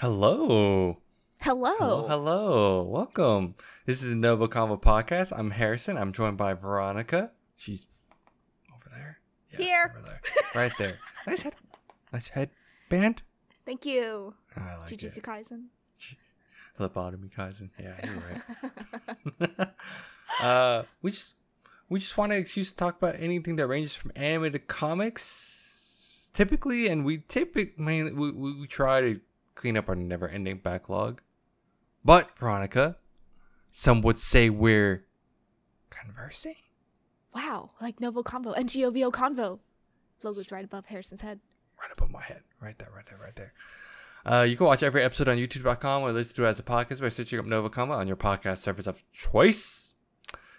Hello. Hello. Hello. Hello. Welcome. This is the NgoVo Convo podcast. I'm Harrison. I'm joined by Veronica. She's over there. Yes, Here. Over there. Right there. nice head. Nice headband. Thank you. I like Jujutsu it. Kaisen. Lobotomy cousin. Yeah, you're right. uh, we just we just want an excuse to talk about anything that ranges from anime to comics, typically, and we typically we, we, we try to clean up our never-ending backlog. But Veronica, some would say we're conversing. Wow, like Novo Convo, NGOVO Convo. Logo's right above Harrison's head. right above my head. Right there, right there, right there. Uh, you can watch every episode on youtube.com or listen to it as a podcast by searching up NgoVo Convo on your podcast service of choice.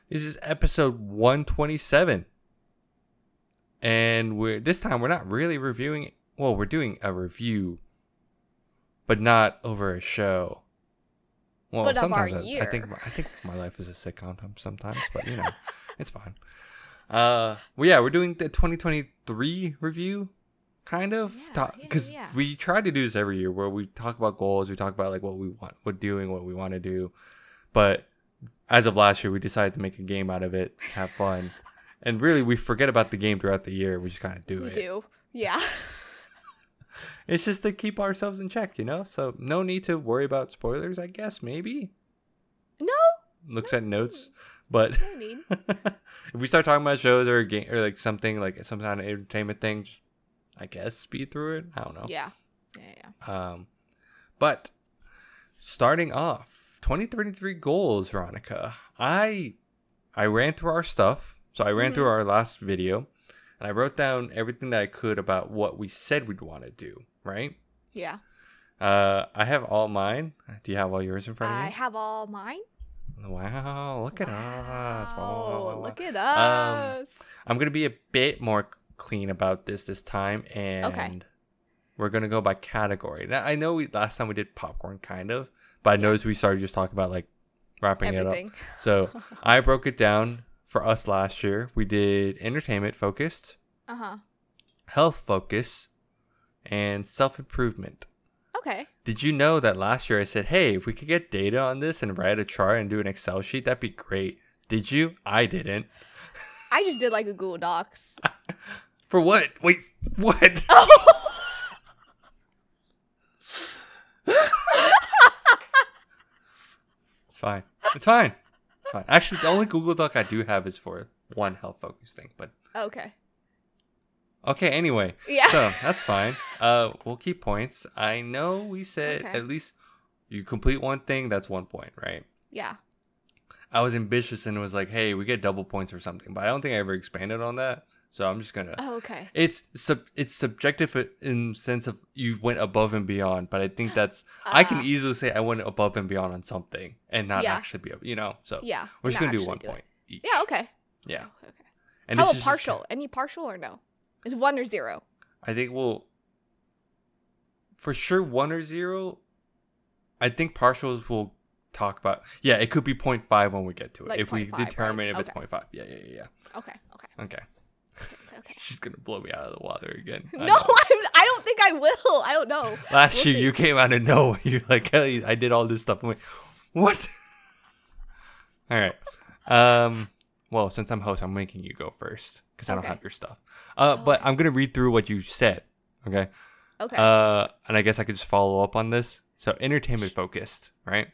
This is episode 127. And we're this time we're not really reviewing well, we're doing a review, but not over a show. Well, But of our sometimes I, I think year. my- I think my life is a sitcom sometimes, but you know, it's fine. Uh, well, yeah, we're doing the 2023 review, kind of, Yeah, yeah, because yeah. we try to do this every year, where we talk about goals, we talk about like what we want, what doing, what we want to do, but as of last year, we decided to make a game out of it, have fun, and really we forget about the game throughout the year. We just kind of do we it. do. Yeah. It's just to keep ourselves in check, you know. So no need to worry about spoilers, I guess. Maybe no, looks at notes, but. no if we start talking about shows or game or like something like some kind of entertainment thing, just I guess speed through it. I don't know. Yeah. Yeah, yeah. Um, but starting off, 2033 goals, Veronica. I I ran through our stuff, so I ran through our last video, and I wrote down everything that I could about what we said we'd want to do. Right? Yeah. Uh, I have all mine. Do you have all yours in front of you? I have all mine. Wow! Look at us! Wow, Wow, wow. look at Um, us. I'm gonna be a bit more clean about this this time, and we're gonna go by category. Now I know we last time we did popcorn, kind of, but I noticed we started just talking about like wrapping Everything. it up. So I broke it down for us last year. We did entertainment focused, Uh huh. health focus, and self improvement. Okay. Did you know that last year I said, hey, if we could get data on this and write a chart and do an Excel sheet, that'd be great. Did you? I didn't. I just did like a Google Docs. For what? Wait, what? Oh. It's fine. It's fine. It's fine. Actually, the only Google Doc I do have is for one health focus thing. But okay. Okay, anyway. Yeah. So that's fine. Uh, we'll keep points. I know we said Okay. at least you complete one thing, that's one point, right? yeah. I was ambitious and was like, hey, we get double points or something. But I don't think I ever expanded on that. So I'm just gonna. Oh, okay. It's sub it's subjective in sense of you went above and beyond, but I think that's I can Ah. easily say I went above and beyond on something and not Yeah. actually be you know. So Yeah. we're just gonna do one it. point each. Yeah. Okay. Yeah. Oh, okay. And How about is just- partial? Any partial or no? Is one or zero? I think we'll for sure one or zero. I think partials will talk about. Yeah, it could be 0.5 when we get to it. Like if we 0.5, right? determine if it's Okay. 0.5. Yeah, yeah, yeah, Okay. Okay. Okay. Okay. She's gonna blow me out of the water again. No, know. I'm, I don't think I will. I don't know. Last We'll year see. you came out of nowhere. You're like, hey, I did all this stuff. I'm like, what? all right. Um. Well, since I'm host, I'm making you go first because I don't Okay. have your stuff. Uh, but I'm gonna read through what you said. Okay. Okay. Uh, and I guess I could just follow up on this. So entertainment focused, right?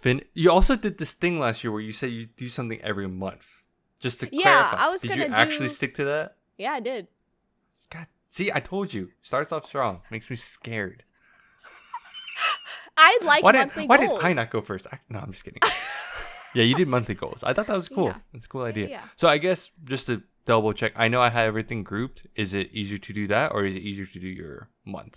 Fin. You also did this thing last year where you said you do something every month, just to Yeah, clarify. I was did you gonna actually do- stick to that? yeah, I did. God, see, I told you. Starts off strong, makes me scared. I like why did monthly why goals. did I not go first? I, no, I'm just kidding. yeah, you did monthly goals. I thought that was cool. Yeah. It's a cool idea. yeah. So I guess just to double check, I know I had everything grouped. Is it easier to do that, or is it easier to do your month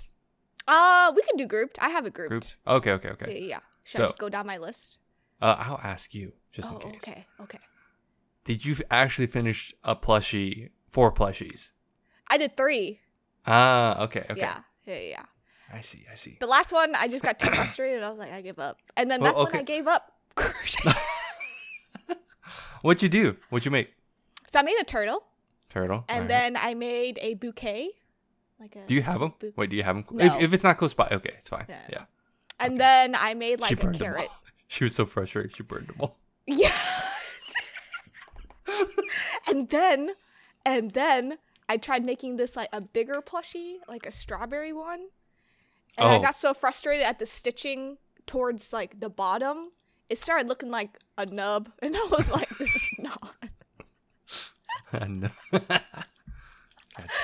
Uh, we can do grouped. I have it grouped. grouped? Okay, okay, okay. yeah. Should So- I just go down my list? Uh, I'll ask you just oh, in case. okay, okay. Did you f- actually finish a plushie? Four plushies. I did three. Ah, okay, okay. Yeah, yeah, yeah. I see, I see. The last one, I just got too frustrated. I was like, I give up. And then Well, that's okay. when I gave up. crochet. What'd you do? What'd you make? so I made a turtle, Turtle. and then I made a bouquet like a. Do you have them? book. Wait, do you have them? No. If, if it's not close by, okay, it's fine. Yeah, Yeah. And then I made like she a carrot. She was so frustrated. She burned them all. Yeah. and then, and then I tried making this like a bigger plushie, like a strawberry one. And I Oh. got so frustrated at the stitching towards like the bottom, it started looking like a nub, and I was like, "This is not." And- God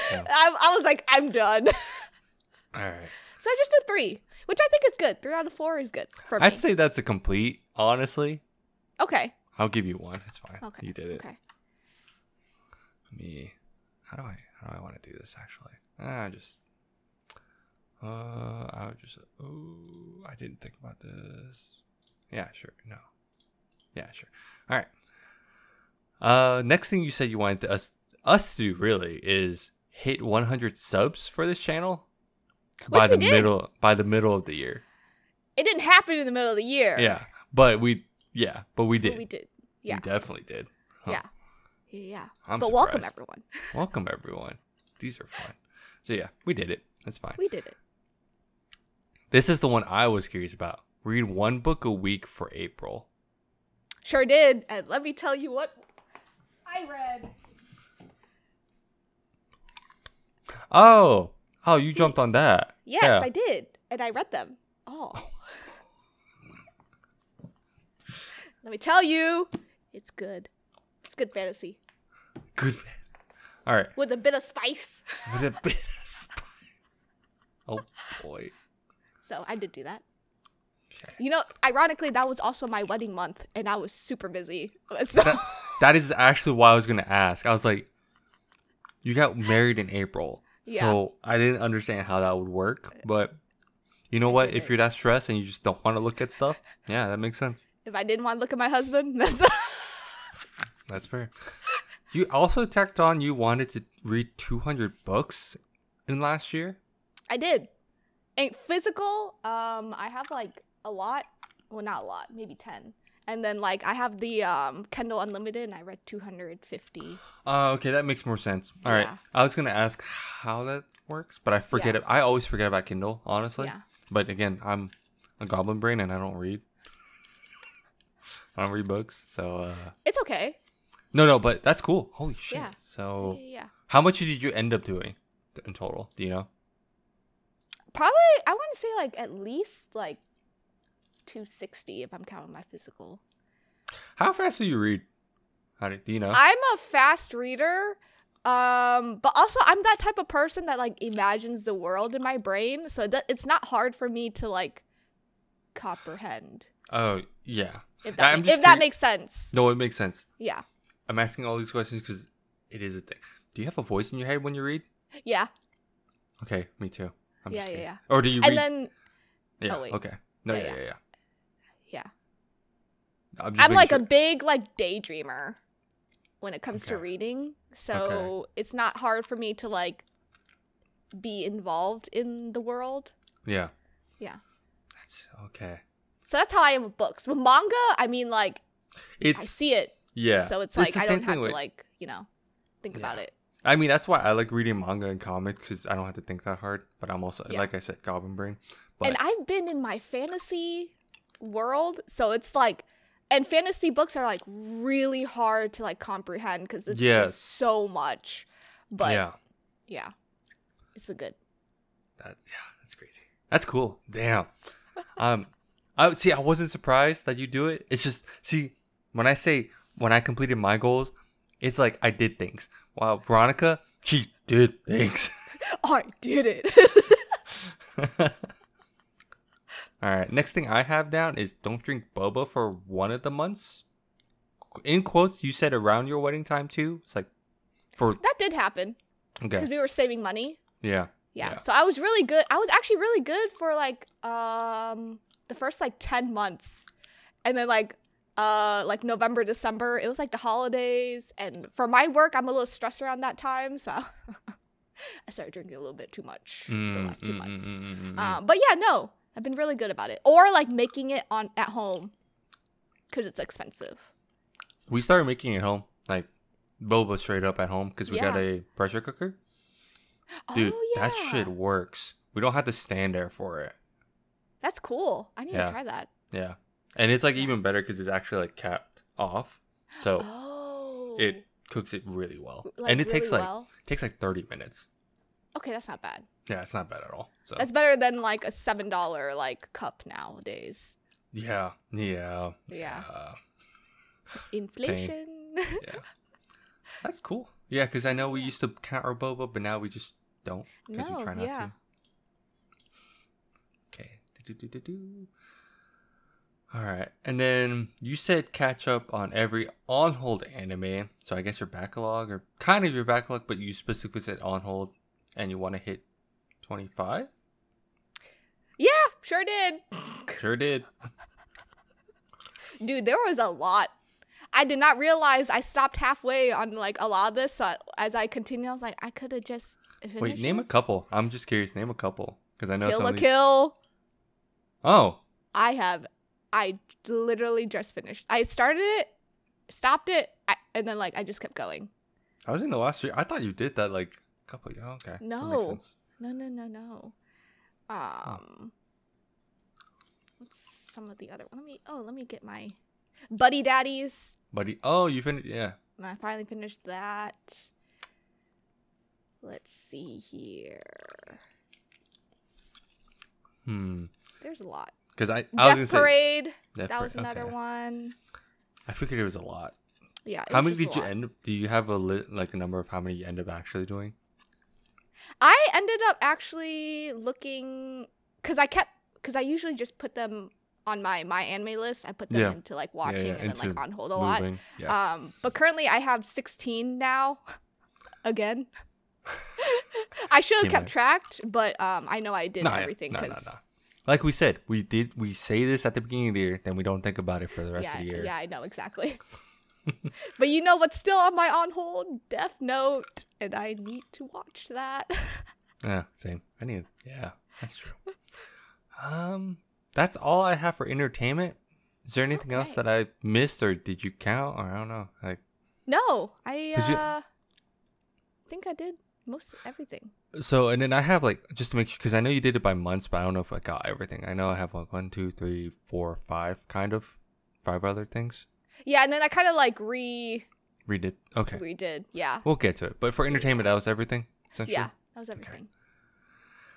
damn. I, I was like, "I'm done." all right. so I just did three, which I think is good. Three out of four is good for me. I'd say that's a complete. Honestly, okay. I'll give you one. It's fine. Okay. You did it. Okay. Me. How do I? How do I want to do this? Actually, ah, just. Uh, I would just. Oh, I didn't think about this. Yeah, sure. No. Yeah, sure. All right. Uh, next thing you said you wanted to us us to do really is hit 100 subs for this channel by the did. middle by the middle of the year. It didn't happen in the middle of the year. Yeah, but we yeah, but we but did. we did. Yeah, We definitely did. Huh. Yeah. Yeah. I'm but welcome everyone. Welcome everyone. These are fun. So yeah, we did it. That's fine. We did it. This is the one I was curious about. Read one book a week for April. Sure did. And let me tell you what I read. Oh, oh, you jumped on that. Yes, Yeah. I did. And I read them. Oh. let me tell you, it's good. It's good fantasy. Good. All right. With a bit of spice. With a bit of spice. Oh boy. So I did do that. You know, ironically, that was also my wedding month, and I was super busy. So That, that is actually why I was gonna ask. I was like, you got married in April, so I didn't understand how that would work. But you know what? If you're that stressed and you just don't want to look at stuff, yeah, that makes sense. if I didn't want to look at my husband, that's That's fair. You also tacked on you wanted to read 200 books in last year. I did. And physical, um, I have like a lot. Well, not a lot, maybe ten. And then like I have the um Kindle Unlimited, and I read two hundred fifty. Uh, okay, that makes more sense. All right, Yeah. I was gonna ask how that works, but I forget Yeah. it. I always forget about Kindle, honestly. Yeah. But again, I'm a goblin brain and I don't read. I don't read books, so uh, It's okay. no, no. But that's cool. Holy shit! Yeah. So, yeah. how much did you end up doing in total? Do you know? Probably I want to say like at least like two sixty if I'm counting my physical. How fast do you read? How do, do you know? I'm a fast reader. Um, but also I'm that type of person that like imagines the world in my brain, so that it's not hard for me to like comprehend. oh yeah. If that, if that curi- makes sense. No, it makes sense. Yeah. I'm asking all these questions because it is a thing. Do you have a voice in your head when you read? Yeah. Okay, me too. I'm Yeah, just yeah, yeah. Or do you And read? then yeah. oh. Okay. No. Yeah. Yeah. Yeah. yeah. I'm, I'm like sure. a big like daydreamer when it comes to reading. So it's not hard for me to like be involved in the world. Yeah. Yeah. That's okay. So that's how I am with books. With manga, I mean like I It's see it. yeah. So it's like I don't have to like, you know, think about it. I mean, that's why I like reading manga and comics because I don't have to think that hard. But I'm also, Yeah. like I said, goblin brain. But and I've been in my fantasy world, so it's like and fantasy books are like really hard to like comprehend because it's Yes. just so much. But yeah, yeah. It's been good. that's yeah, that's crazy. That's cool. Damn. um, I see. I wasn't surprised that you do it. It's just see when I say when I completed my goals, it's like I did things. While Veronica, she did things. I did it. All right. Next thing I have down is don't drink boba for one of the months. In quotes, you said around your wedding time too. It's like for that did happen okay, because we were saving money. yeah, Yeah. Yeah. So I was really good. I was actually really good for like um the first like 10 months. And then like uh like November, December, it was like the holidays and for my work I'm a little stressed around that time, so I started drinking a little bit too much the Mm, last two mm, months. mm, mm, mm, mm. Um, but yeah, no, I've been really good about it. Or like making it on at home because it's expensive. we started making it home, like boba straight up at home because we got a pressure cooker. Dude, oh, yeah. that shit works. We don't have to stand there for it. That's cool. I need Yeah. to try that. Yeah. And it's like even better because it's actually like capped off. So oh. it cooks it really well. like, and it takes really like well? takes like 30 minutes. Okay, that's not bad. Yeah, it's not bad at all. So That's better than like a seven dollar like cup nowadays. yeah, yeah, Yeah. uh, Inflation. yeah. That's cool. Yeah, because I know we used to count our boba, but now we just don't because no, we try not yeah. to. Okay. Do-do-do-do-do. All right, and then you said catch up on every on hold anime. So I guess your backlog, or kind of your backlog, but you specifically said on hold, and you want to hit twenty five. Yeah, sure did. Sure did. Dude, there was a lot. I did not realize I stopped halfway on like a lot of this. So as I continued, I was like, I could have just finished Wait, name a couple. I'm just curious. Name a couple because I know Kill some a these. kill. Oh, I have. I literally just finished. I started it, stopped it, I, and then like I just kept going. I was in the last year. I thought you did that like a couple. Yeah, okay. No. No, no, no, no. Um, what's some of the other? Let me. Oh, let me get my Buddy Daddies. Buddy. Oh, you finished. Yeah. I finally finished that. Let's see here. Hmm. There's a lot. Because I, I was Death gonna Parade. say Death that was another okay. one. I figured it was a lot. Yeah. How many did you end up? Do you have a li- like a number of how many you end up actually doing? I ended up actually looking because I kept because I usually just put them on my my anime list. I put them Yeah. into like watching yeah, and then like on hold a lot. Moving. Yeah. Um, but currently I have 16 now. Again, I should have kept tracked, but um, I know I did everything No, no, because no. Like we said, we did. We say this at the beginning of the year, then we don't think about it for the rest yeah, of the year. yeah, I know exactly. but you know what's still on my on hold? Death Note, and I need to watch that. Yeah, same. I need. Yeah, that's true. Um, that's all I have for entertainment. Is there anything else that I missed, or did you count, or I don't know? Like, no, I 'Cause you- uh, think I did most everything. so, and then I have like just to make sure because I know you did it by months, but I don't know if I got everything. I know I have like one, two, three, four, five, kind of five other things. Yeah, and then I kind of like re Read it. Okay, redid. Yeah, we'll get to it. But for entertainment, that was everything. Essentially. yeah, that was everything.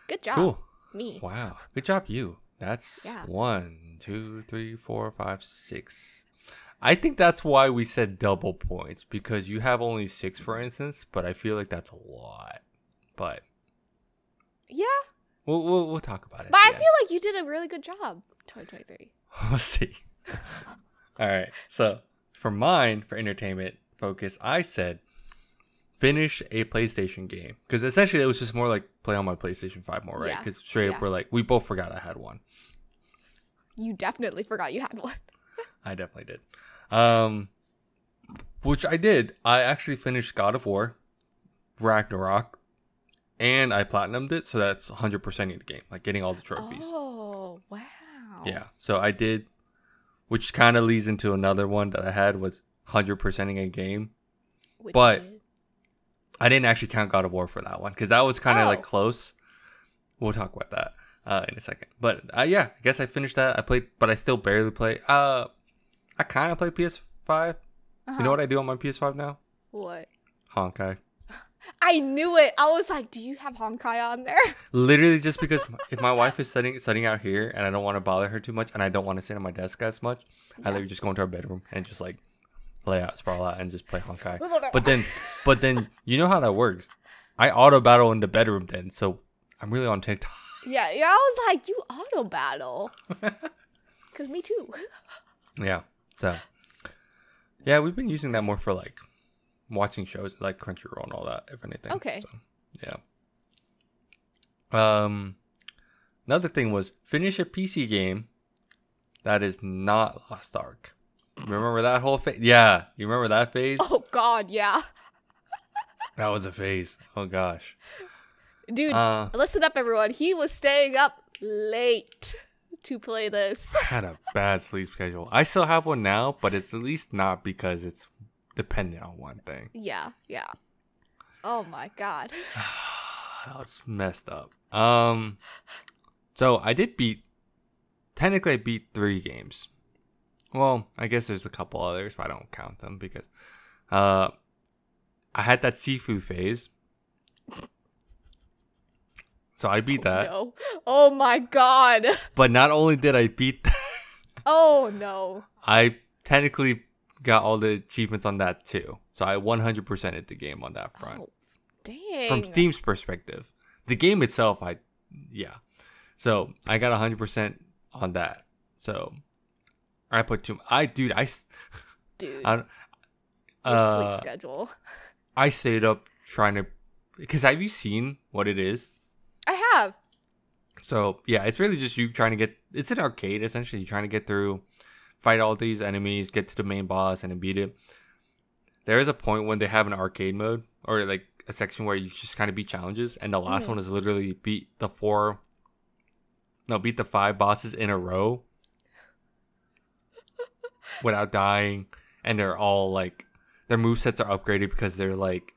Good job, Cool. me. Wow. Good job, you. That's Yeah. one, two, three, four, five, six. I think that's why we said double points because you have only six, for instance. But I feel like that's a lot. But Yeah, we'll we'll, we'll talk about it. but I the feel like you did a really good job. 2023. we'll see. All right. So for mine, for entertainment focus, I said finish a PlayStation game because essentially it was just more like play on my PlayStation Five more, right? Yeah. Because straight Yeah. up we're like we both forgot I had one. You definitely forgot you had one. I definitely did. Um, which I did. I actually finished God of War, Ragnarok, and I platinumed it. So that's 100% of the game, like getting all the trophies. Oh wow. Yeah. So I did, which kind of leads into another one that I had was 100%ing a game. Which but- did. I didn't actually count God of War for that one because that was kind of Oh. like close. We'll talk about that uh, in a second. But uh, yeah, I guess I finished that. I played, but I still barely play. Uh, I kind of play PS5. You Uh-huh. know what I do on my PS5 now? What? Honkai. I knew it. I was like, do you have Honkai on there? Literally just because if my wife is studying studying out here and I don't want to bother her too much and I don't want to sit at my desk as much, I Yeah. literally just go into our bedroom and just like lay out, sprawl out, and just play Honkai. But then, but then you know how that works. I auto battle in the bedroom then, so I'm really on TikTok. Yeah, yeah. I was like, you auto battle. Cause me too. Yeah. So, yeah, we've been using that more for like watching shows like Crunchyroll and all that, if anything. Okay. So, yeah. Um, another thing was finish a PC game that is not Lost Ark. Remember that whole phase? Yeah, you remember that phase? Oh God, yeah, That was a phase. Oh gosh. dude. Uh, listen up, everyone. He was staying up late to play this. I had a bad sleep schedule. I still have one now, but it's at least not because it's dependent on one thing. yeah, yeah. Oh my God. That's messed up. Um, so I did beat. Technically, I beat three games. Well, I guess there's a couple others, but I don't count them because, uh, I had that Sifu phase. So I beat that. No. Oh my god. But not only did I beat that, Oh no. I technically got all the achievements on that too. So I 100%ed the game on that front. Oh, dang. From Steam's perspective, the game itself, I, yeah. So I got 100% on that. So I put two, I, dude, I, Dude, I, your uh, sleep schedule. I stayed up trying to, because have you seen what it is? I have. So yeah, it's really just you trying to get. It's an arcade essentially. You're trying to get through, fight all these enemies, get to the main boss, and then beat it. There is a point when they have an arcade mode or like a section where you just kind of beat challenges, and the last Mm. one is literally beat the four. No, beat the five bosses in a row without dying, and they're all like their move sets are upgraded because they're like,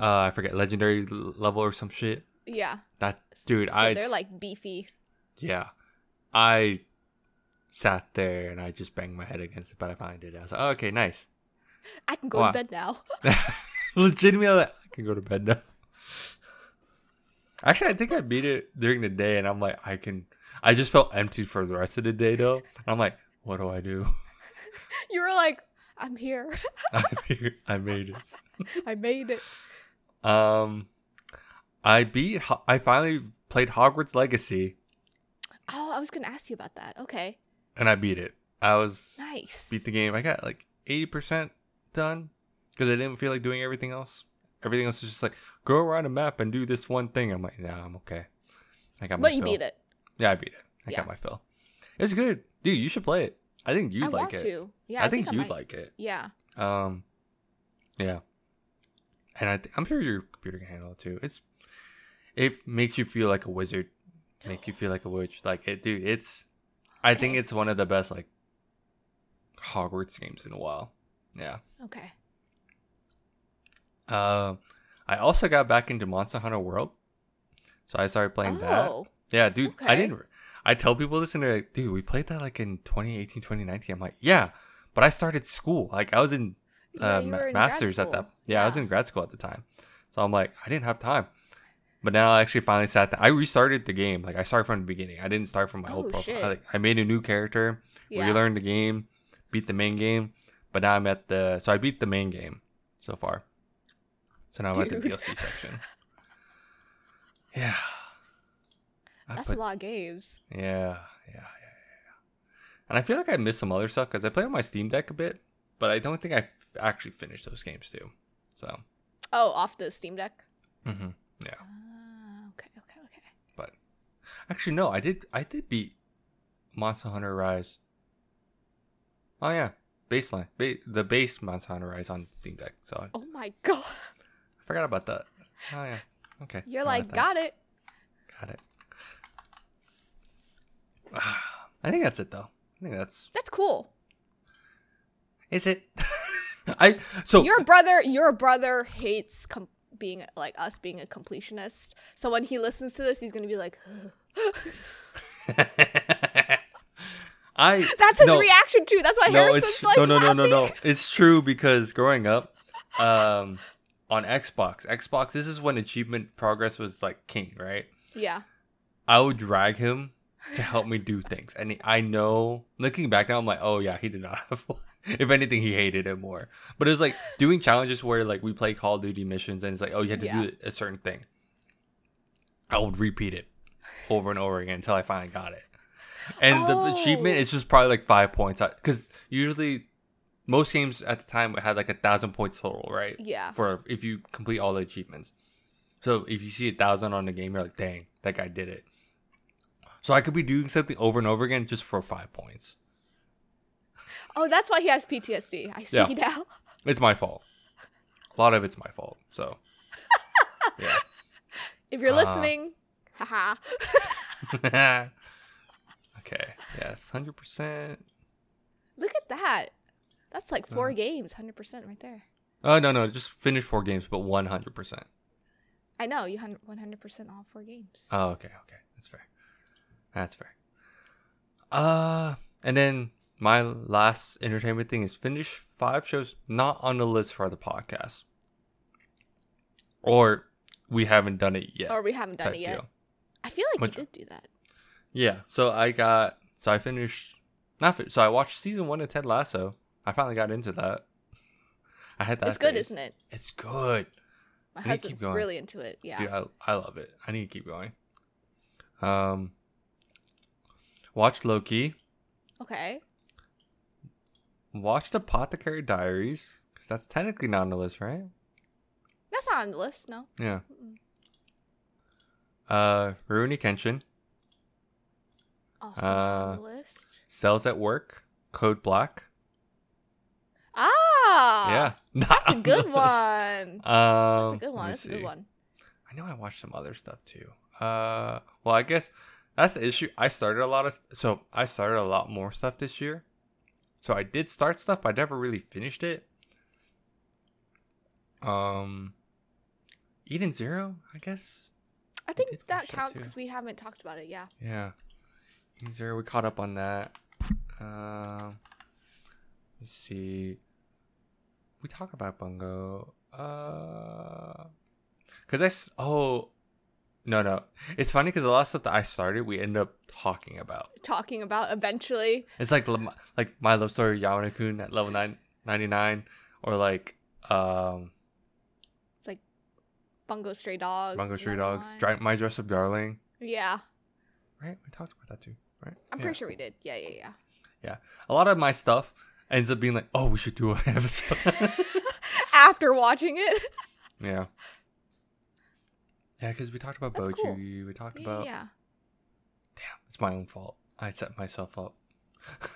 uh, I forget legendary level or some shit. Yeah. That dude, so I they're like beefy. yeah. I sat there and I just banged my head against it, but I finally did it. I was like, oh, okay, nice. I can go Wow. to bed now. Legitimately, like, I can go to bed now. Actually, I think I beat it during the day, and I'm like, I can. I just felt empty for the rest of the day, though. And I'm like, what do I do? you were like, I'm here. I'm here. I made it. I made it. Um, I beat. I finally played Hogwarts Legacy, Oh, I was gonna ask you about that. Okay. And I beat it. I was Nice. beat the game. I got like eighty percent done because I didn't feel like doing everything else. Everything else is just like go around a map and do this one thing. I'm like, nah, I'm okay. I got my but you fill. beat it. Yeah, I beat it. I Yeah. got my fill. It's good, dude. You should play it. I think you'd I like it. to. Yeah. I, think, I you'd like it. Yeah. Um, yeah, and I th- I'm sure your computer can handle it too. It's it makes you feel like a wizard, make you feel like a witch. Like it, dude. It's I think it's one of the best like Hogwarts games in a while. Yeah. Okay. Uh, I also got back into Monster Hunter World, so I started playing that. oh. Yeah, dude. I okay. didn't. I tell people this and they're like, dude, we played that like in 2018, 2019. I'm like, yeah, but I started school. Like I was in uh, you ma- in masters at that. school. Yeah, I was in grad school at the time, so I'm like, I didn't have time. But now I actually finally sat down. I restarted the game. Like I started from the beginning. I didn't start from my Oh, old profile. I, like, I made a new character, Yeah. relearned the game, beat the main game. But now I'm at the so I beat the main game so far. So now I'm at the. DLC section. Yeah. I That's put- a lot of games. yeah, yeah, yeah, yeah. And I feel like I missed some other stuff because I played on my Steam Deck a bit, but I don't think I f- actually finished those games too. So, Oh, off the Steam Deck. Mm hmm yeah. Ah, okay. Okay. Okay. But actually, no, I did. I did beat Monster Hunter Rise. Oh yeah, baseline, ba- the base Monster Hunter Rise on Steam Deck. So Oh my god. I forgot about that. Oh yeah, okay. You're like, got it. got it. I think that's it though. I think that's That's cool. is it. I so Your brother, your brother hates com- being like us being a completionist. So when he listens to this, he's gonna be like, I "That's his no, reaction too." That's why No, Harrison's it's like, no, no, no, no, no. It's true because growing up, um, on Xbox, Xbox, this is when achievement progress was like king, right? Yeah. I would drag him to help me do things, and I know, looking back now, I'm like, oh yeah, he did not have. If anything, he hated it more. But it was like doing challenges where like we play Call of Duty missions, and it's like, oh, you had to Yeah. do a certain thing. I would repeat it over and over again until I finally got it. And the achievement Oh. is just probably like five points because usually most games at the time had like a thousand points total, right? Yeah. For if you complete all the achievements. So if you see a thousand on the game, you're like, dang, that guy did it. So I could be doing something over and over again just for five points. Oh, that's why he has PTSD. I see Yeah. now. It's my fault. A lot of it's my fault. So yeah. If you're Ah. listening, haha. okay. Yes, hundred percent. Look at that. That's like four games, hundred percent right there. Oh no no, just finish four games, but one hundred percent. I know you hun- 100% all four games. Oh, okay, okay. That's fair. That's fair. Uh, and then my last entertainment thing is finish five shows not on the list for the podcast. Or we haven't done it yet. Or we haven't done it yet. deal. I feel like Which- you did do that. Yeah. So I got so I finished not fi- so I watched season one of Ted Lasso. I finally got into that. I had that. it's good, phase. isn't it? It's good. My I need keep husband's going. really into it. Yeah. Dude, I, I love it. I need to keep going. Um, watch Loki. Okay. Watch the Apothecary Diaries because that's technically not on the list, right? That's not on the list, no. Yeah. Uh, Rurouni Kenshin. Also on Uh, the list. Cells at Work. Code Black. Ah. yeah, That's a good one. Um, That's a good one. That's a good one. I know I watched some other stuff too. Uh, well, I guess that's the issue. I started a lot of so I started a lot more stuff this year. So I did start stuff, but I never really finished it. Um, Eden Zero, I guess. I think did that counts because we haven't talked about it. Yeah. Yeah, Zero. We caught up on that. Um, let's see. We talked about Bungo. Uh, cause I s- oh, no no. It's funny because a lot of stuff that I started, we end up talking about. Talking about eventually. It's like like my love story Yamada Kun at level nine ninety nine, or like um Bungo Stray Dogs. Bungo another Dogs. Dri- My Dress Up Darling. Yeah. Right, we talked about that too. Right, I'm Yeah. pretty sure we did. Yeah, yeah, Yeah, Yeah. a lot of my stuff ends up being like, oh, we should do an episode. After watching it. yeah. Yeah, because we talked about That's Bocchi. cool. We talked yeah, about. yeah. Damn, it's my own fault. I set myself up.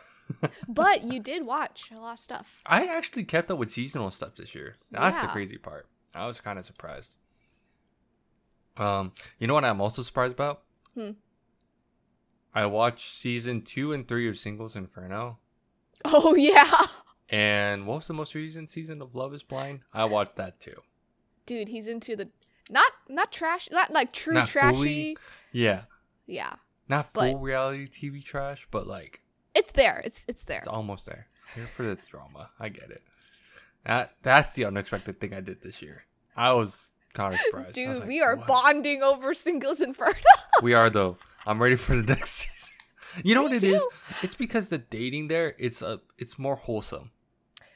But you did watch a lot of stuff. I actually kept up with seasonal stuff this year. That's the crazy part. I was kind of surprised. Um, you know what I'm also surprised about? Hmm. I watched season two and three of Singles Inferno, Oh yeah. and what was the most recent season of Love Is Blind? I watched that too. Dude, he's into the not not trash, not like true Not trashy. fully- Yeah, Yeah. not full reality TV trash, but like It's there. It's it's there. it's almost there. Here for the drama. I get it. That that's the unexpected thing I did this year. I was kind of surprised. I was Dude, like, we are "What?" bonding over singles inferno. We are though. I'm ready for the next season. You know what it is? It's because the dating there, it's a, it's more wholesome.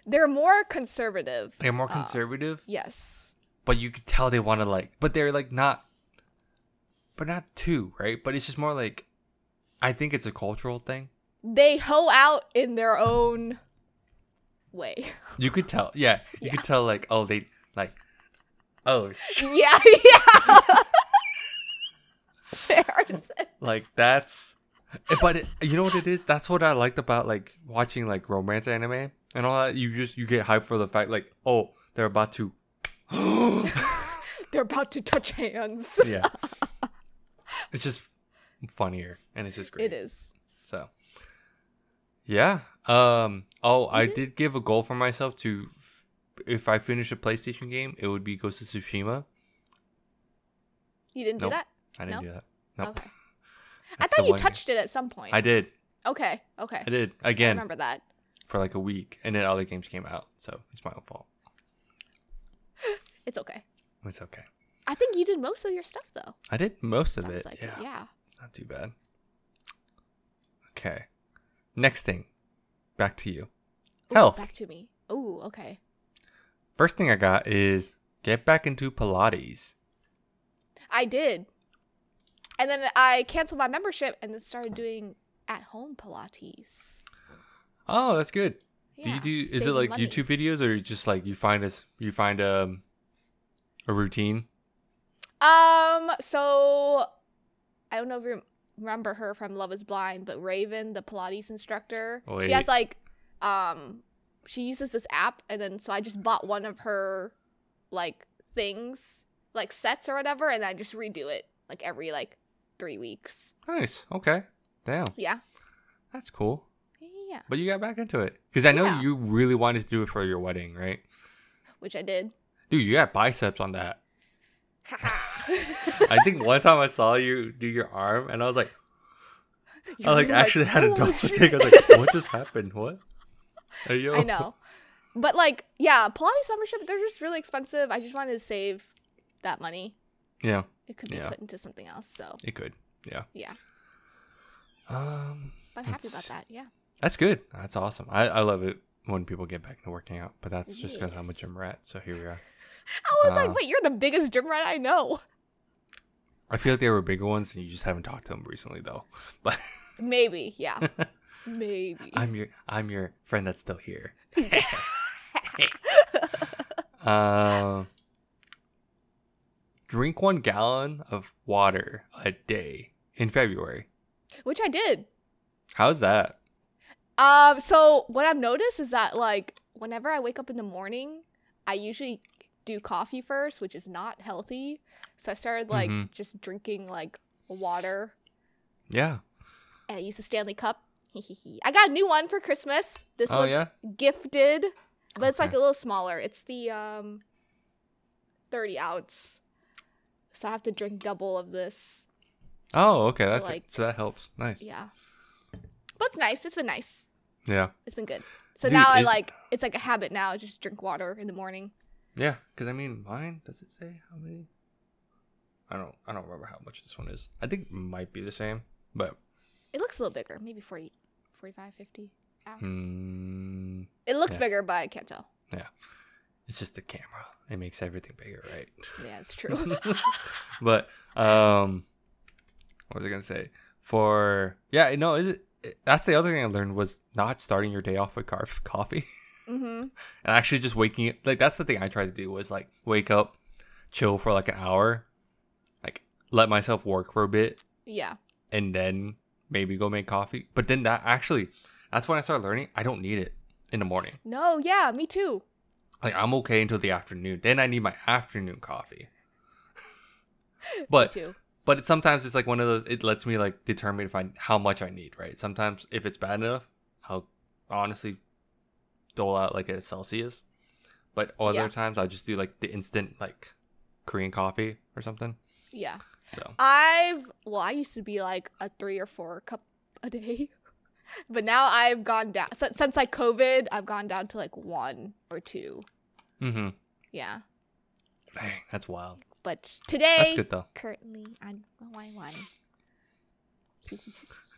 They're more conservative. They're more Uh, conservative, Yes. but you could tell they want to like, but they're like not, but not too right. But it's just more like, I think it's a cultural thing. They hoe out in their own way. You could tell, yeah, you Yeah. could tell like, oh, they like, oh, sh- yeah, yeah. Fair to say. like that's, but it, you know what it is? That's what I liked about like watching like romance anime and all that. You just you get hyped for the fact like, oh, they're about to. They're about to touch hands. yeah. It's just funnier and it's just great. It is. So yeah. Um oh, I Mhm. did give a goal for myself to if I finish a PlayStation game, it would be Ghost of Tsushima. You didn't Nope. do that? I didn't No? do that. Nope. Okay. I thought you one game. touched it at some point. I did. Okay. Okay. I did. I Again remember that. for like a week and then other games came out. So it's my own fault. It's okay. It's okay. I think you did most of your stuff though. I did most of it. like yeah. it. Yeah. Not too bad. Okay. Next thing. Back to you. Ooh, Health. Back to me. Oh, okay. First thing I got is get back into Pilates. I did. And then I canceled my membership and then started doing at home Pilates. Oh, that's good. do you do? Is it like money. YouTube videos, or just like you find us? You find um a routine? Um, so I don't know if you remember her from Love is Blind, but Raven, the Pilates instructor, she has like um she uses this app and then so I just bought one of her like things, like sets or whatever, and I just redo it like every like three weeks. Nice. Okay. Damn, Yeah. that's cool. Yeah. But you got back into it because I know Yeah. you really wanted to do it for your wedding, right? Which I did. Dude, you got biceps on that. I think one time I saw you do your arm, and I was like, I like actually had a double take. I was like, what just happened? What? You? I know. But like, yeah, Pilates membership, they're just really expensive. I just wanted to save that money. Yeah, It could be Yeah. put into something else. So it could. Yeah. yeah. Um, I'm happy about that. Yeah. that's good. That's awesome. I, I love it when people get back into working out, but that's just because I'm a gym rat. So here we are. I was Uh, like, wait, you're the biggest gym rat I know. I feel like there were bigger ones, and you just haven't talked to them recently, though. But Maybe, yeah. Maybe. I'm your I'm your friend that's still here. uh, drink one gallon of water a day in February. Which I did. How's that? Um, so what I've noticed is that like whenever I wake up in the morning, I usually do coffee first, which is not healthy. So I started like Mhm. just drinking like water Yeah. and I use a Stanley cup. I got a new one for Christmas. This Oh, was yeah? gifted, but it's like a little smaller. It's the um 30 ounce. So I have to drink double of this. Oh, okay. That's like- it. So that helps. Nice. Yeah. But it's nice. It's been nice. Yeah. It's been good. So Dude, now I is- like it's like a habit now. I just drink water in the morning. Yeah. Because I mean, mine does it say how many? I don't. I don't remember how much this one is. I think it might be the same, but It looks a little bigger, maybe 40, 45, 50 ounce. mm, It looks yeah. bigger, but I can't tell. Yeah. It's just the camera. It makes everything bigger, right? Yeah, it's true. but um what was i gonna say for yeah no is it that's the other thing i learned was not starting your day off with car- coffee mm-hmm. and actually just waking it like that's the thing i tried to do was like wake up chill for like an hour like let myself work for a bit Yeah. and then maybe go make coffee but then that actually that's when i started learning i don't need it in the morning No, yeah, me too. like i'm okay until the afternoon then i need my afternoon coffee but me too. but it, sometimes it's like one of those it lets me like determine if i how much i need right sometimes if it's bad enough i'll honestly dole out like a celsius but other Yeah. times i'll just do like the instant like korean coffee or something Yeah. So I've well, I used to be like a three or four cup a day, but now I've gone down since, since like COVID. I've gone down to like one or two. mm-hmm Yeah, Dang, that's wild but today that's good though currently I'm one one.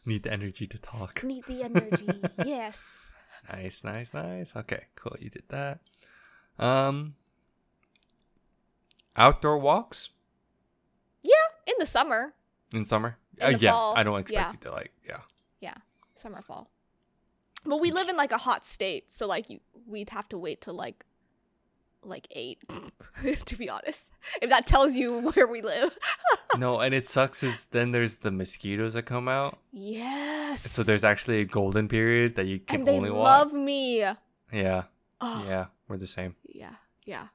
need the energy to talk Need the energy. yes. nice nice nice okay cool you did that um outdoor walks In the summer, in summer In Uh, yeah fall, i don't expect yeah. you to like yeah Yeah. summer fall. But we live in like a hot state, so like you, we'd have to wait till like, like eight, to be honest. If that tells you where we live. no and it sucks is then there's the mosquitoes that come out Yes. So there's actually a golden period that you can and they only love me. Yeah, Oh, yeah, we're the same. yeah, yeah.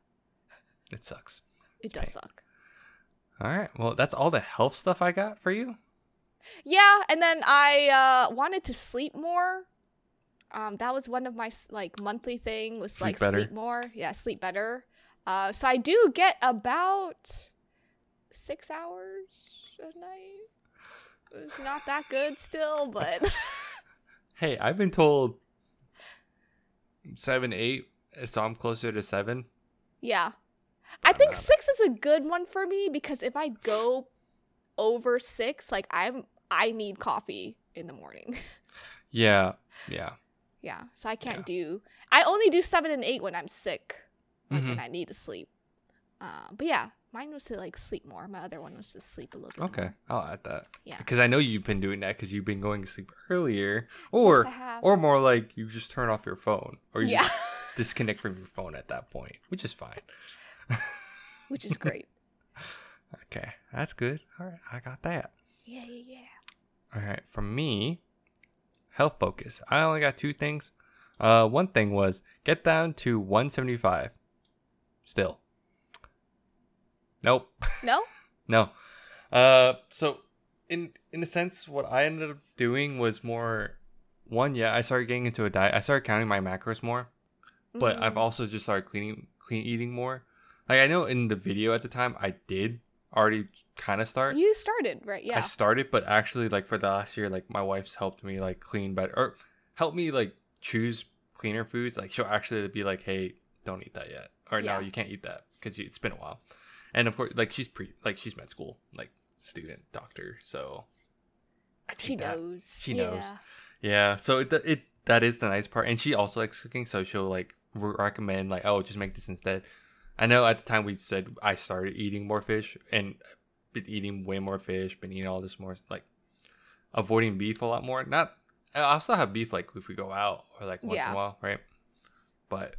It sucks. It does Dang. suck. All right, well, that's all the health stuff I got for you. Yeah, and then I uh, wanted to sleep more. Um, that was one of my like monthly thing was Sleep like better. sleep more. Yeah, sleep better. Uh, so I do get about six hours a night. It's not that good still, but Hey, I've been told seven, eight, so I'm closer to seven. yeah. I think six is a good one for me because if I go over six, like I'm I need coffee in the morning. Yeah, yeah. Yeah, so I can't Yeah. do. I only do seven and eight when I'm sick, like Mhm. when I need to sleep. Uh, but yeah, mine was to like sleep more. My other one was to sleep a little bit. Okay, more. I'll add that. Yeah. Because I know you've been doing that because you've been going to sleep earlier, or have. or more like you just turn off your phone or you Yeah, disconnect from your phone at that point, which is fine. which is great. Okay, that's good. All right, I got that. yeah, yeah, yeah. All right, for me, health focus. I only got two things. Uh, one thing was get down to 175. Still. Nope. No. no. Uh, so in in a sense, what I ended up doing was more. One, yeah, I started getting into a diet. I started counting my macros more, but I've Mm. also just started cleaning, clean eating more. Like I know in the video at the time, I did already kind of start. You started, right? Yeah. I started, but actually, like for the last year, like my wife's helped me like clean better or help me like choose cleaner foods. Like she'll actually be like, "Hey, don't eat that yet," or Yeah. "No, you can't eat that because it's been a while." And of course, like she's pre like she's med school, like student doctor, so She that. knows. She knows. Yeah. Yeah, so it it that is the nice part, and she also likes cooking, so she'll like recommend like, "Oh, just make this instead." I know at the time we said I started eating more fish and been eating way more fish, been eating all this more like avoiding beef a lot more. Not I still have beef like if we go out or like once in a while, right? But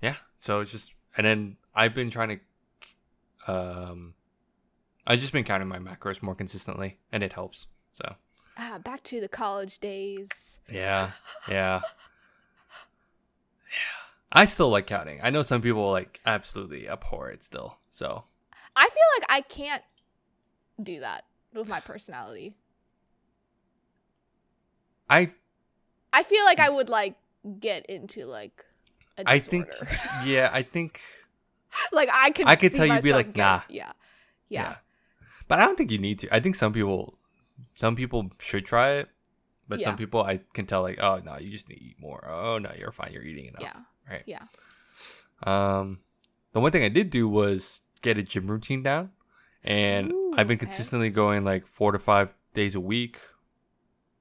yeah, so it's just and then I've been trying to um I've just been counting my macros more consistently and it helps. So Ah, back to the college days. yeah, yeah. Yeah. I still like counting. I know some people like absolutely abhor it still. So I feel like I can't do that with my personality. I I feel like I mm. would like get into like a disorder. I think yeah, I think like I could I could tell you'd be like, get- nah. Yeah. Yeah. But I don't think you need to. I think some people some people should try it. But some people I can tell like, oh no, you just need to eat more. Oh no, you're fine, you're eating enough. Yeah. Right. Yeah. Um, the one thing I did do was get a gym routine down, and Ooh, I've been okay. consistently going like four to five days a week.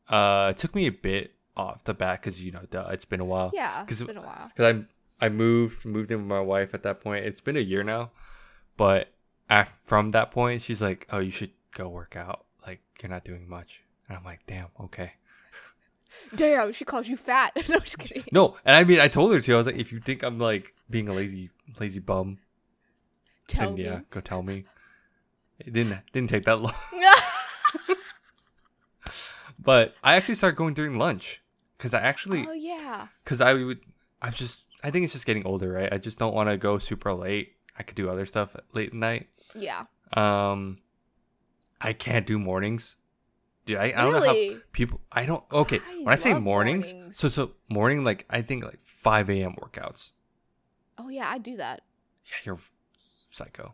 Uh, it took me a bit off the bat because you know, duh, it's been a while. Yeah. It's been a while. Because I I moved moved in with my wife at that point. It's been a year now, but af- from that point, she's like, "Oh, you should go work out. Like you're not doing much." And I'm like, "Damn, okay." Damn, she calls you fat. no, just kidding. No, and I mean, I told her to. I was like, "If you think I'm like being a lazy lazy bum, Tell then me. yeah, go tell me. It didn't didn't take that long, but I actually started going during lunch because I actually oh yeah. because I would I've just I think it's just getting older, right? I just don't want to go super late. I could do other stuff late at night. Yeah. Um, I can't do mornings, dude. I, I don't know how people. I don't. Okay, I when I say mornings, mornings. so so morning like I think like five a.m. workouts. Oh yeah, I do that. Yeah, you're psycho.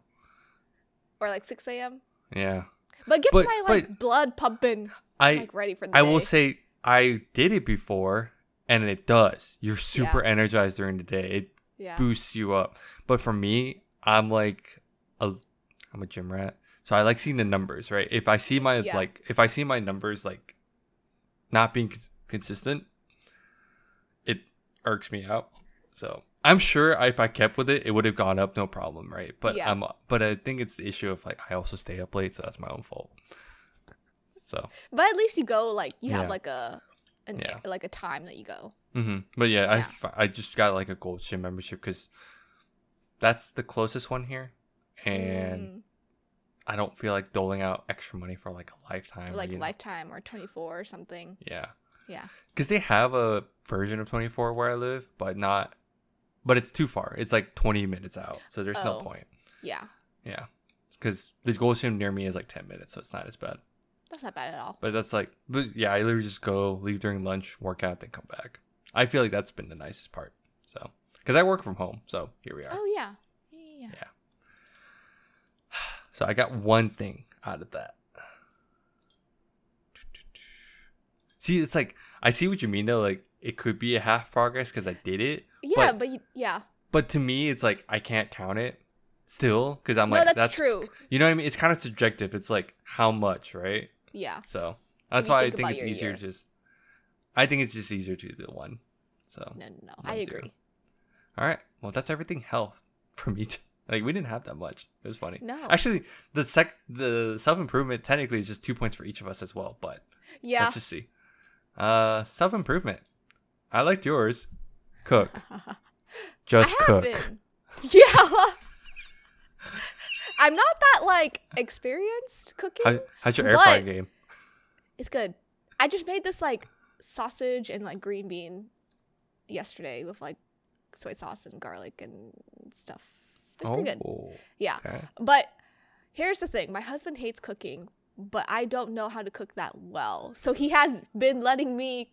Or like six a.m. Yeah, But it gets But- my like blood pumping, I like ready for the I day. will say I did it before, and it does. You're super energized during the day. It yeah. boosts you up. But for me, I'm like a I'm a gym rat. So I like seeing the numbers, right? If I see my Yeah. like if I see my numbers like not being cons- consistent, it irks me out. So I'm sure if I kept with it, it would have gone up no problem, right? But Yeah. I'm but I think it's the issue of like I also stay up late, so that's my own fault. So But at least you go like you Yeah. have like a an, Yeah. like a time that you go. Mm-hmm. But yeah, I I just got like a gold gym membership because that's the closest one here, and Mm, I don't feel like doling out extra money for like a lifetime. like you know? lifetime or 24 or something. Yeah, Yeah. because they have a version of 24 where I live, but not. But it's too far. It's like 20 minutes out, so there's no Oh. point. Yeah. Yeah, because the gold gym near me is like 10 minutes, so it's not as bad. That's not bad at all. But that's like, but yeah, I literally just go leave during lunch, work out, then come back. I feel like that's been the nicest part. So, because I work from home, so here we are. Oh yeah. Yeah. yeah. So I got one thing out of that. See, it's like I see what you mean though. Like it could be a half progress because I did it, Yeah, But- but, you, yeah. but to me, it's like I can't count it still because I'm no, like that's, true. You know what I mean? It's kind of subjective. It's like how much, right? Yeah. So that's why I think think it's easier year. just. I think it's just easier to do the one. So No, no, no. I zero. agree. all right, well that's everything health for me. T- like we didn't have that much. It was funny. No. Actually, the sec the self improvement technically is just two points for each of us as well. But Yeah. let's just see. Uh, self improvement. I liked yours. Cook. Just cook. been. Yeah. I'm not that like experienced cooking. How, how's your air fryer game? It's good. I just made this like sausage and like green bean yesterday with like soy sauce and garlic and stuff. It's pretty good. Oh, Yeah. okay. But here's the thing my husband hates cooking, but I don't know how to cook that well. So he has been letting me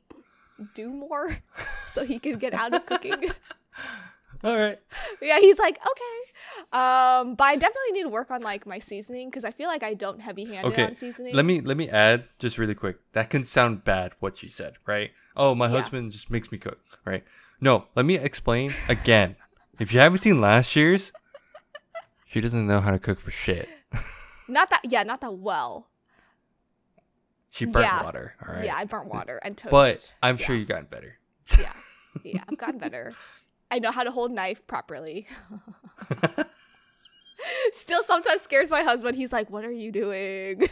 do more so he can get out of cooking. All right. yeah, he's like, okay. Um, but I definitely need to work on like my seasoning because I feel like I don't heavy handed Okay, on seasoning. Let me let me add just really quick. That can sound bad what she said, right? Oh, my Yeah. husband just makes me cook, right? No, let me explain again. if you haven't seen last year's, she doesn't know how to cook for shit. not that yeah, not that well. She burnt Yeah. water, all right? Yeah, I burnt water and toast. but I'm Yeah. sure you've gotten better. yeah, yeah, I've gotten better. I know how to hold knife properly. Still, sometimes scares my husband. He's like, "What are you doing?"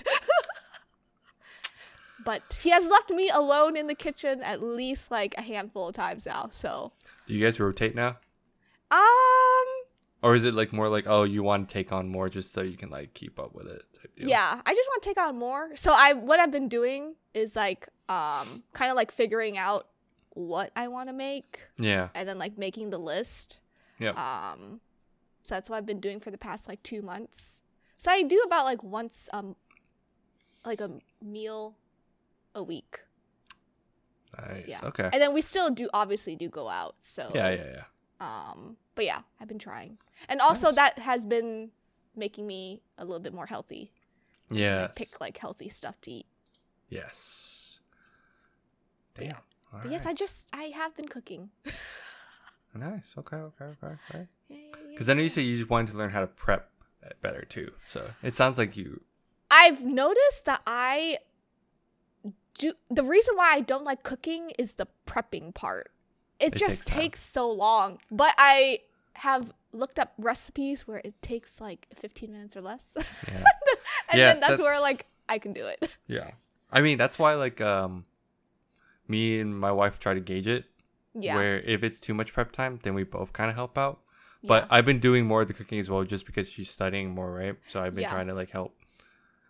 but he has left me alone in the kitchen at least like a handful of times now. So, Do you guys rotate now? um, Or is it like more like, oh, you want to take on more just so you can like keep up with it type deal? yeah, I just want to take on more. So I, what I've been doing is like, um, kind of like figuring out what I want to make Yeah. and then like making the list. yeah Um, so that's what I've been doing for the past like two months. So I do about like once um, like a meal a week, Nice. yeah. Okay. and then we still do obviously do go out. So Yeah, yeah, yeah. Um, but yeah, I've been trying, and also Nice. that has been making me a little bit more healthy. Yeah, pick like healthy stuff to eat. Yes. Damn. yeah. But yes, I just I have been cooking. Nice. Okay. Okay. Okay. Okay. Because I know you said you just wanted to learn how to prep better too. So it sounds like you. I've noticed that I do the reason why I don't like cooking is the prepping part. It, It just takes takes so long. But I have looked up recipes where it takes like 15 minutes or less. Yeah. and Yeah, then that's, where like I can do it. yeah. I mean, that's why like um, me and my wife try to gauge it. Yeah. Where if it's too much prep time, then we both kind of help out. But yeah. I've been doing more of the cooking as well, just because she's studying more, right? So I've been Yeah. trying to like help.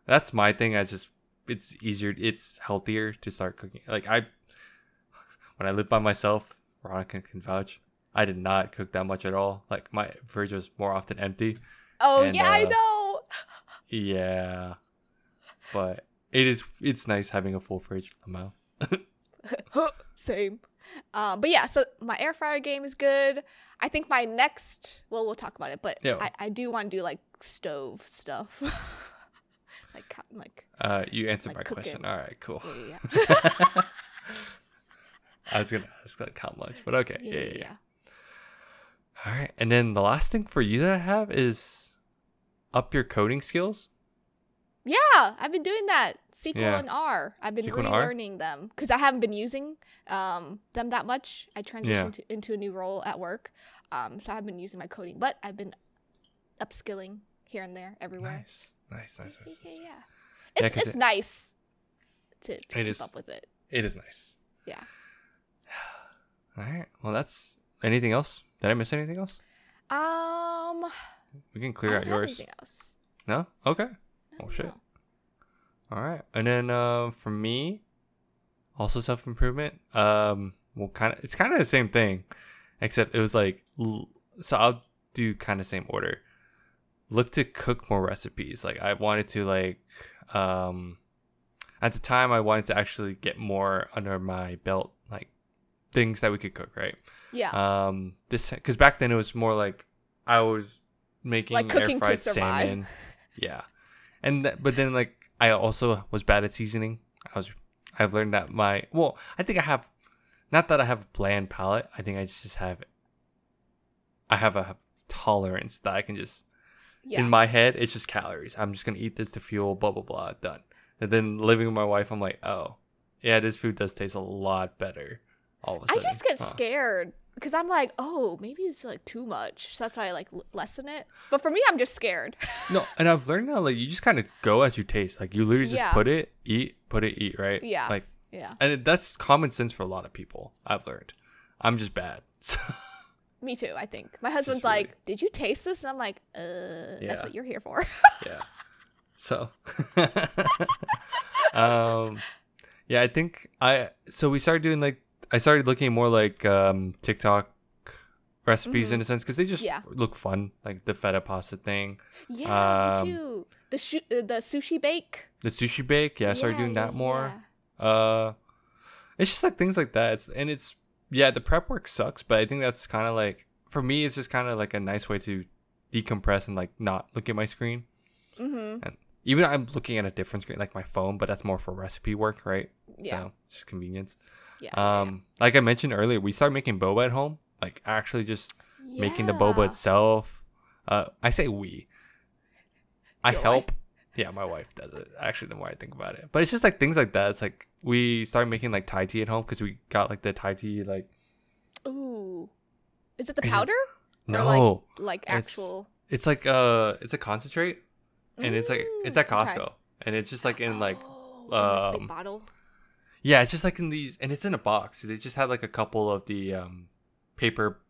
That's my thing. I just it's easier, it's healthier to start cooking. Like I, when I lived by myself, Veronica can vouch. I did not cook that much at all. Like my fridge was more often empty. oh and, yeah, I uh, know. Yeah, but it is it's nice having a full fridge. Lamau. Same. Um, but yeah, so my air fryer game is good. I think my next, well, we'll talk about it, but Yeah. I, I do want to do like stove stuff, like like Uh, you answered Like my cooking. question. All right, cool. yeah, yeah, I was gonna ask like how much, but okay. yeah, Yeah, yeah, yeah, yeah. yeah. All right, and then the last thing for you that I have is up your coding skills. Yeah, I've been doing that. SQL Yeah. and R. I've been SQL relearning them because I haven't been using um, them that much. I transitioned to, into a new role at work, um, so I haven't been using my coding, but I've been upskilling here and there, everywhere. Nice, nice, nice, Yeah, nice. yeah, yeah. Yeah, it's it- nice to, to It keep is. up with it. It is nice. Yeah. All right. Well, that's anything else. Did I miss anything else? Um, We can clear out yours. anything else. No. Okay. No, Oh, shit. no. All right. And then uh, for me, also self improvement. Um, well, kind of it's kind of the same thing, except it was like so. I'll do kind of same order. Look to cook more recipes. Like I wanted to like, um, at the time I wanted to actually get more under my belt, like things that we could cook, right? Yeah. Um, this because back then it was more like I was making Like air fried salmon. Yeah, and th- but then like I also was bad at seasoning. I was I've learned that my well I think I have not that I have a bland palate. I think I just have I have a tolerance that I can just yeah. in my head it's just calories. I'm just gonna eat this to fuel blah blah blah done. And then living with my wife, I'm like oh yeah this food does taste a lot better. All of a I sudden, just get Huh. scared because I'm like, oh, maybe it's like too much. So that's why I like lessen it. But for me, I'm just scared. No, and I've learned now like you just kind of go as you taste. Like you literally just Yeah. put it, eat, put it, eat, right? Yeah. Like, yeah. and it, that's common sense for a lot of people. I've learned. I'm just bad. Me too, I think. My husband's really- like, did you taste this? And I'm like, uh, Yeah. that's what you're here for. yeah. So, um, yeah, I think I so we started doing like I started looking more like um TikTok recipes in a sense because they just Mm-hmm. Yeah. look fun, like the feta pasta thing, yeah, Um, me too. The, shu- uh, the sushi bake. the sushi bake. Yeah, I started Yeah, doing that more. yeah. Uh, it's just like things like that. It's and it's yeah, the prep work sucks, but I think that's kind of like for me, it's just kind of like a nice way to decompress and like not look at my screen. Mm-hmm. Even I'm looking at a different screen, like my phone, but that's more for recipe work, right? Yeah. So, it's just convenience. Yeah. Um, like I mentioned earlier, we started making boba at home, like actually just yeah. making the boba itself. Uh, I say we. I Your help. Yeah, my wife does it. Actually, the more I think about it, but it's just like things like that. It's like we started making like Thai tea at home because we got like the Thai tea like Ooh. Is it the It's just- powder? Or, no, Like It's- actual. it's like uh, it's a concentrate, and it's like it's at Mm, okay. Costco, and it's just like in like Oh, in this big um, bottle. Yeah, it's just like in these, and it's in a box. They just had like a couple of the um paper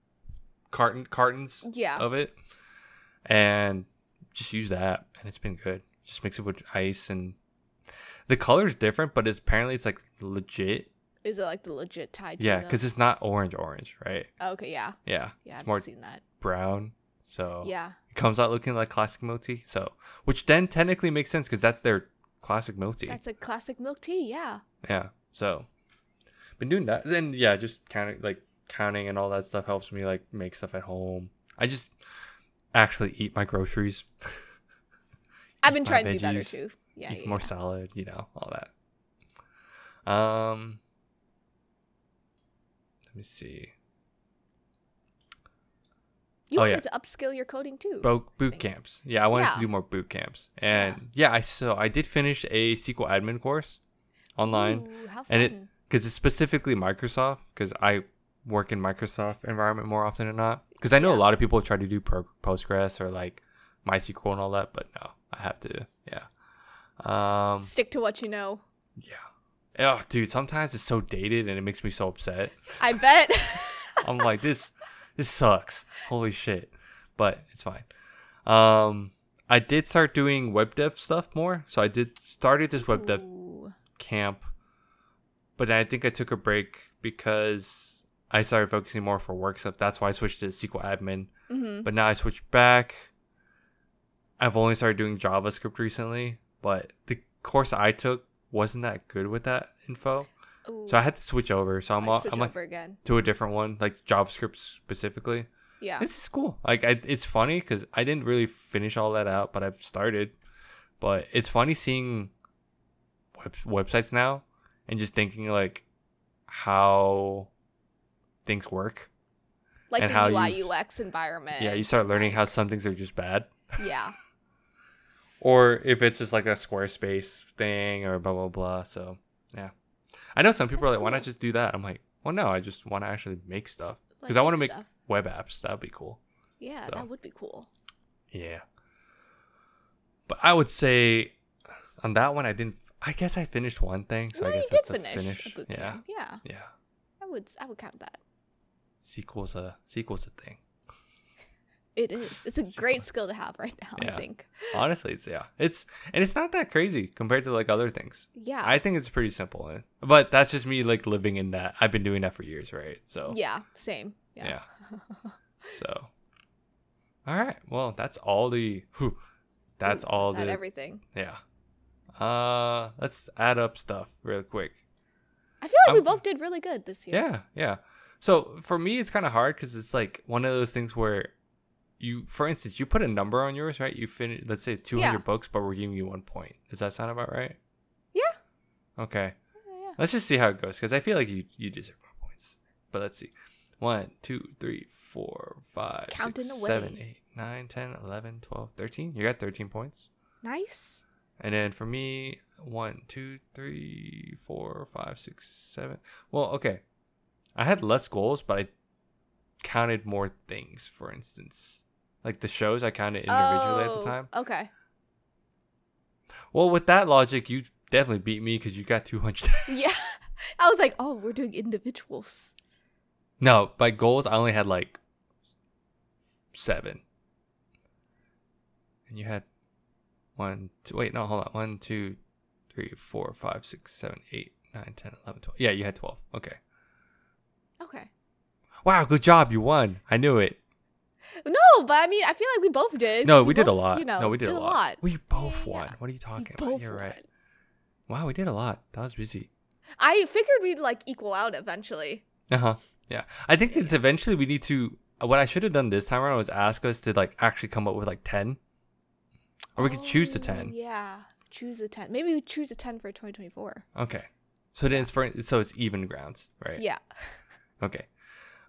carton cartons Yeah. of it and just use that and it's been good just mix it with ice and the color's different but it's apparently it's like legit Is it like the legit Thai tea? yeah because it's not orange orange right Okay, yeah. yeah Yeah, it's I've more seen that. brown so Yeah. it comes out looking like classic milk tea so which then technically makes sense because that's their classic milk tea That's a classic milk tea, yeah. yeah so been doing that then yeah just counting like counting and all that stuff helps me like make stuff at home i just actually eat my groceries I've been trying to be better too. Yeah, eat yeah, more yeah. salad, you know, all that. Um, let me see. You Oh, wanted yeah. to upskill your coding too. Boot boot camps. Yeah, I wanted Yeah. to do more boot camps, and yeah. I so I did finish a SQL admin course online Ooh, and it- because it's specifically Microsoft. Because I work in Microsoft environment more often than not. Because I know Yeah. a lot of people try to do Pro- Postgres or like MySQL and all that, but no, I have to. Yeah. Um. Stick to what you know. Yeah. Oh, dude, sometimes it's so dated and it makes me so upset. I bet. I'm like, this this sucks. Holy shit. But it's fine. Um I did start doing web dev stuff more. So I did started this web dev Ooh. Camp. But I think I took a break because I started focusing more for work stuff. That's why I switched to SQL admin. Mhm. But now I switched back. I've only started doing JavaScript recently, but the course I took wasn't that good with that info. Ooh. So I had to switch over. So I'm all, I'm like again. to a different one, like JavaScript specifically. Yeah. This is cool. Like I, it's funny because I didn't really finish all that out, but I've started. But it's funny seeing web, websites now and just thinking like how things work. like and the how UI UX environment. yeah, you start learning how some things are just bad, Yeah. or if it's just like a Squarespace thing or blah blah blah. So yeah, I know some people That's are like, why not just do that? I'm like, well, no, I just want to actually make stuff Like because I want to make make stuff. web apps. That'd be cool. Yeah, so. that would be cool. Yeah. But I would say on that one I didn't I guess I finished one thing, so no, I guess that's finish, a finish. a yeah. camp. Yeah, Yeah. I would. I would count that. SQL's a SQL's a thing. It is. It's a great skill to have right now. Yeah. I think. Honestly, it's yeah. It's and it's not that crazy compared to like other things. Yeah. I think it's pretty simple. But that's just me like living in that. I've been doing that for years, right? So yeah. Same. Yeah. yeah. so All right. Well, that's all the whew, that's Ooh, all is that the everything. yeah. Uh let's add up stuff real quick. I feel like we I'm- both did really good this year. Yeah, yeah. So for me, it's kind of hard because it's like one of those things where you, for instance, you put a number on yours, right? You finish, let's say 200 Yeah. books, but we're giving you one point. Does that sound about right? Yeah. Okay. Yeah, yeah. Let's just see how it goes because I feel like you you deserve more points. But let's see. One, two, three, four, five, Counting six, away. seven, eight, nine, 10, 11, 12, 13. You got 13 points. Nice. And then for me, one, two, three, four, five, six, seven. Well, okay. I had less goals, but I counted more things, for instance. Like the shows I counted individually at the Oh, time. Okay. Well, with that logic, you definitely beat me because you got 200. Yeah. I was like, oh, we're doing individuals. no, by goals, I only had like seven. And you had one, two, wait, no, hold on. One, two, three, four, five, six, seven, eight, nine, 10, 11, 12. Yeah, you had 12. Okay. Okay. Wow, good job. You won. I knew it. No, but I mean, I feel like we both did. No, we did a lot. You know, no, we did, a, lot. We both won. yeah. What are you We talking about? You're won. right. Wow, we did a lot. That was busy. I figured we'd like equal out eventually. Uh huh. Yeah. I think it's eventually we need to what I should have done this time around was ask us to like actually come up with like ten, or we could choose the 10. Yeah, choose the ten. Maybe we choose a ten for 2024. Okay, so then it's for so it's even grounds, right? Yeah. Okay.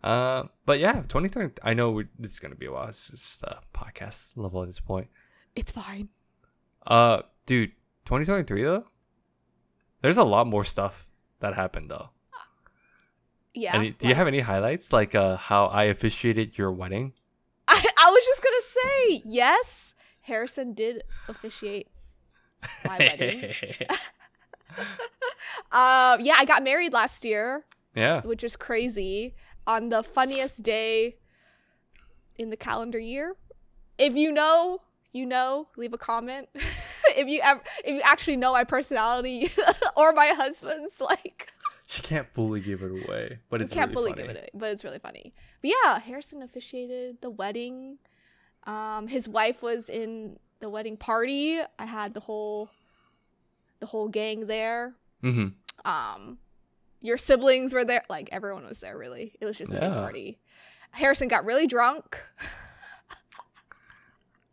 Uh, but yeah, 2020. I know we, this is gonna be a while. It's just a podcast level at this point. It's fine. Uh, dude, 2023 though. There's a lot more stuff that happened though. Yeah. Any, do you have any highlights like uh how I officiated your wedding? I, I was just gonna say yes. Harrison did officiate my wedding. Uh, yeah, I got married last year, yeah. which is crazy. On the funniest day in the calendar year. If you know, you know. Leave a comment. if you ever, if you actually know my personality or my husband's, like She can't fully give it away, but it's can't really fully funny. give it away, but it's really funny. But yeah, Harrison officiated the wedding. Um, his wife was in the wedding party. I had the whole, the whole gang there. Mm-hmm. Um, your siblings were there. Like everyone was there. Really, it was just a big party. Harrison got really drunk.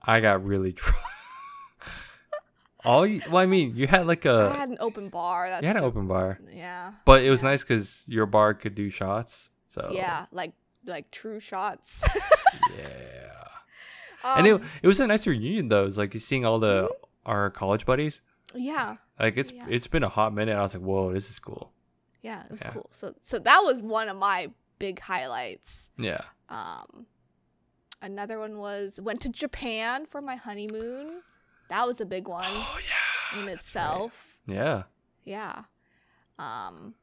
I got really drunk. All you, well, I mean, you had like I a had an open bar. That's you had an open bar, Yeah, but it was Yeah. nice because your bar could do shots. So yeah, like like true shots. yeah. Um, and it it was a nice reunion though. It was like seeing all the our college buddies. yeah, Like it's Yeah. it's been a hot minute. I was like, whoa, this is cool. yeah, it was Yeah. cool. So so that was one of my big highlights. Yeah. Um, another one was went to Japan for my honeymoon. That was a big one Oh yeah. in right. itself. Yeah. Yeah. Um,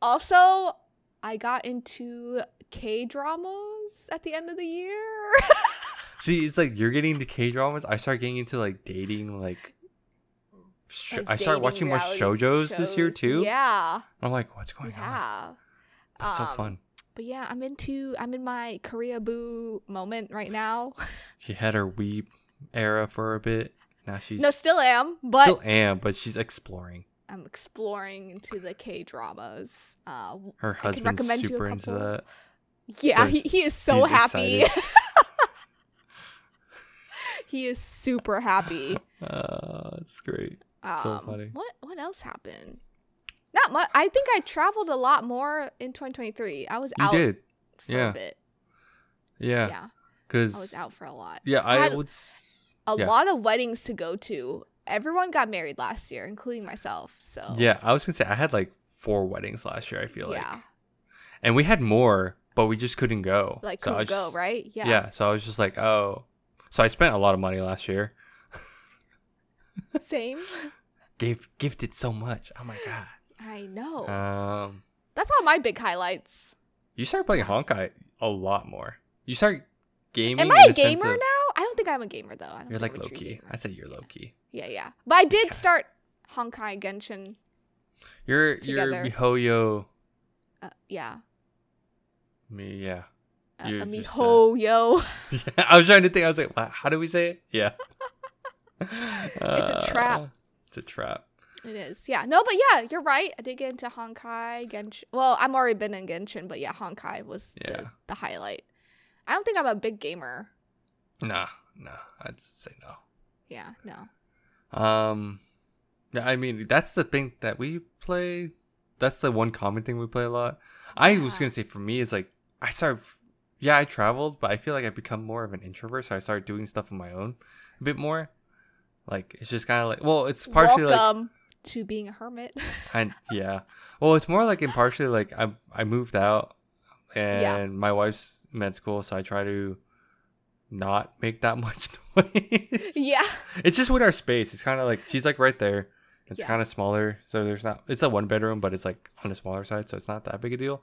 also, I got into K dramas at the end of the year. See, it's like you're getting into K dramas. I start getting into like dating, like. Sh- Like I started dating watching more shoujos this year too. Yeah. I'm like, what's going on? Yeah. That's so Um, fun. But yeah, I'm into I'm in my Koreaboo moment right now. She had her weeb era for a bit. Now she's no, still am, but still am, but she's exploring. I'm exploring into the K dramas. Uh, Her husband's recommend you a super into that. yeah, So he, he is so happy. he is super happy. Uh, it's great. Um, So funny. What what else happened? Not much. I think I traveled a lot more in 2023. I was You out did, for yeah. a bit. yeah. Yeah, Because I was out for a lot. yeah, I, had would. A yeah. lot of weddings to go to. Everyone got married last year, including myself. So Yeah, I was gonna say I had like four weddings last year. I feel like, yeah, and we had more, but we just couldn't go. like so I could go just- right. Yeah. Yeah. So I was just like, oh. So I spent a lot of money last year. Same. Gave gifted so much. Oh my god. I know. Um, That's all my big highlights. you started playing Honkai a lot more. You start gaming. Am I a gamer of- now? I don't think I'm a gamer though. I You're like low key. I say you're low key. Yeah, yeah. But I did start Honkai Genshin. You're Together. you're Mihoyo. Uh, yeah. Me yeah. Uh, You're a just, uh, yo. I was trying to think. I was like, "Wow, how do we say it? Yeah. It's a trap. Uh, It's a trap. It is. Yeah. No, but yeah, you're right. I did get into Honkai, Genshin. Well, I'm already been in Genshin, but yeah, Honkai was Yeah. the, the highlight. I don't think I'm a big gamer. Nah, nah. I'd say no. Yeah, no. Um, yeah, I mean that's the thing that we play. That's the one common thing we play a lot. I was gonna say for me, it's like I started. Yeah, I traveled, but I feel like I've become more of an introvert, so I started doing stuff on my own a bit more. Like it's just kind of like, well, it's partially like, to being a hermit. and yeah, well, it's more like impartially like I I moved out, and Yeah. my wife's med school, so I try to not make that much noise. yeah. It's just with our space. It's kind of like she's like right there. It's Yeah. kind of smaller, so there's not. It's a one bedroom, but it's like on the smaller side, so it's not that big a deal.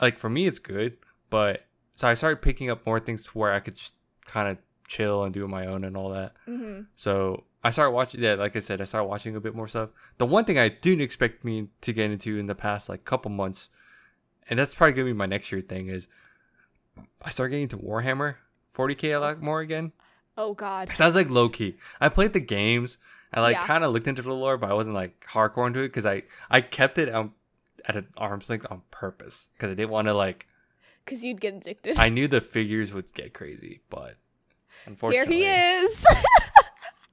Like for me, it's good, but so I started picking up more things to where I could just kind of chill and do it my own and all that. hmm So I started watching. Yeah, like I said, I started watching a bit more stuff. The one thing I didn't expect me to get into in the past like couple months, and that's probably gonna be my next year thing is I started getting into Warhammer 40k a lot more again. Oh God. Cause I was like low key. I played the games. I like Yeah. kind of looked into the lore, but I wasn't like hardcore into it because I I kept it um, at an arm's length on purpose because I didn't want to like because you'd get addicted. I knew the figures would get crazy, but unfortunately, Here he is.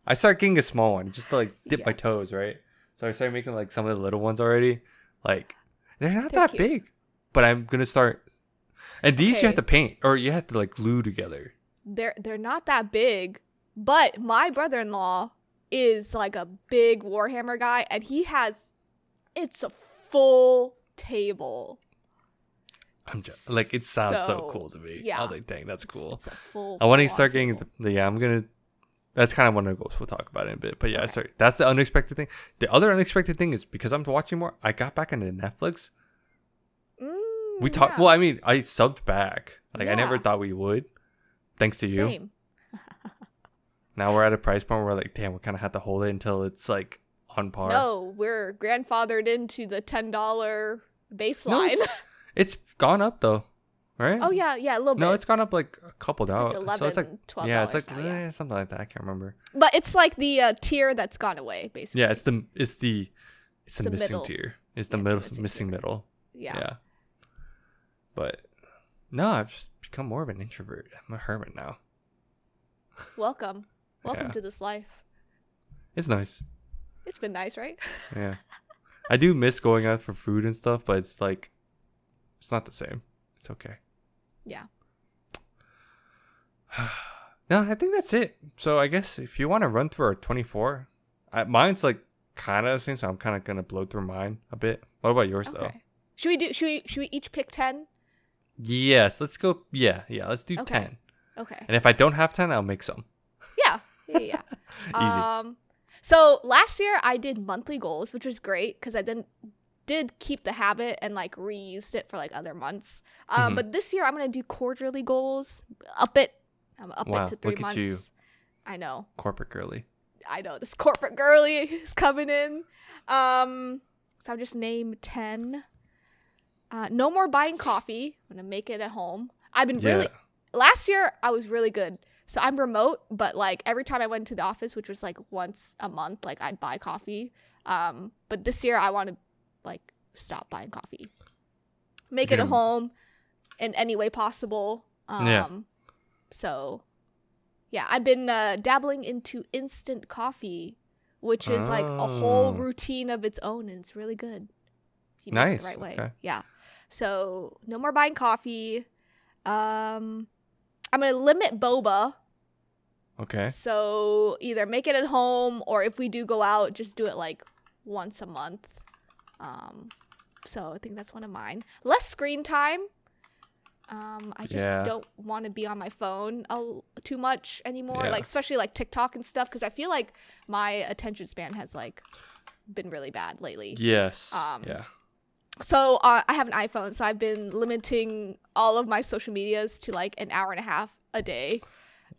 I started getting a small one just to like dip Yeah. my toes, right? So I started making like some of the little ones already. Like they're not They're that cute. big, but I'm gonna start. And these you have to paint, or you have to like glue together. they're they're not that big, but my brother-in-law is like a big Warhammer guy, and he has it's a full table. I'm just like it sounds so, So, cool to me. Yeah, I was like, dang, that's cool. It's, a full. I want to start getting the, the yeah. I'm gonna. That's kind of one of the goals we'll talk about in a bit. But yeah, Okay. start. That's the unexpected thing. The other unexpected thing is because I'm watching more. I got back into Netflix. Mm, We talked. yeah, Well, I mean, I subbed back. Like I never thought we would. Thanks to you. same. Now we're at a price point where we're like, damn, we kind of have to hold it until it's like on par. No, we're grandfathered into the ten dollar baseline. it's, it's gone up though, right? oh yeah, yeah, a little bit. No, it's gone up like a couple It's like dollars. 11 so it's like 12 yeah, it's like now, yeah. eh, something like that. I can't remember. but it's like the uh, tier that's gone away, basically. Yeah, it's the it's the it's the, the missing middle. tier. It's the Yeah, it's missing missing, middle. yeah. Yeah. But no, I've just become more of an introvert. I'm a hermit now. Welcome, welcome Yeah. to this life. It's nice. It's been nice, right? Yeah. I do miss going out for food and stuff, but it's like it's not the same. It's okay. Yeah. No, I think that's it. So I guess if you want to run through our 24, I, mine's like kind of the same, so I'm kind of gonna blow through mine a bit. What about yours though? Should we do? Should we? Should we each pick ten? Yes, let's go. Yeah, yeah, let's do Okay. 10. Okay. And if I don't have 10, I'll make some. Yeah. Yeah. yeah. Easy. Um. So last year I did monthly goals, which was great because I then did keep the habit and like reused it for like other months. Um. Mhm. But this year I'm gonna do quarterly goals. Up it. I'm up Wow, it to three look at months. you. I know. Corporate girly. I know this corporate girly is coming in. Um, so I'll just name ten. Uh, no more buying coffee. I'm gonna make it at home. I've been really last year. I was really good. So I'm remote, but like every time I went to the office, which was like once a month, like I'd buy coffee. Um, but this year I want to like stop buying coffee. Make it You're at home in any way possible. Um, Yeah. So, yeah, I've been uh, dabbling into instant coffee, which is like a whole Oh. routine of its own, and it's really good. If you make it Nice, the right way. okay. Yeah. So no more buying coffee. Um, I'm gonna limit boba. Okay. So either make it at home, or if we do go out, just do it like once a month. Um, so I think that's one of mine. Less screen time. Um, I just Yeah. don't want to be on my phone too much anymore. Yeah. Like especially like TikTok and stuff, because I feel like my attention span has like been really bad lately. Yes. Um, yeah. So uh, I have an iPhone, so I've been limiting all of my social medias to like an hour and a half a day.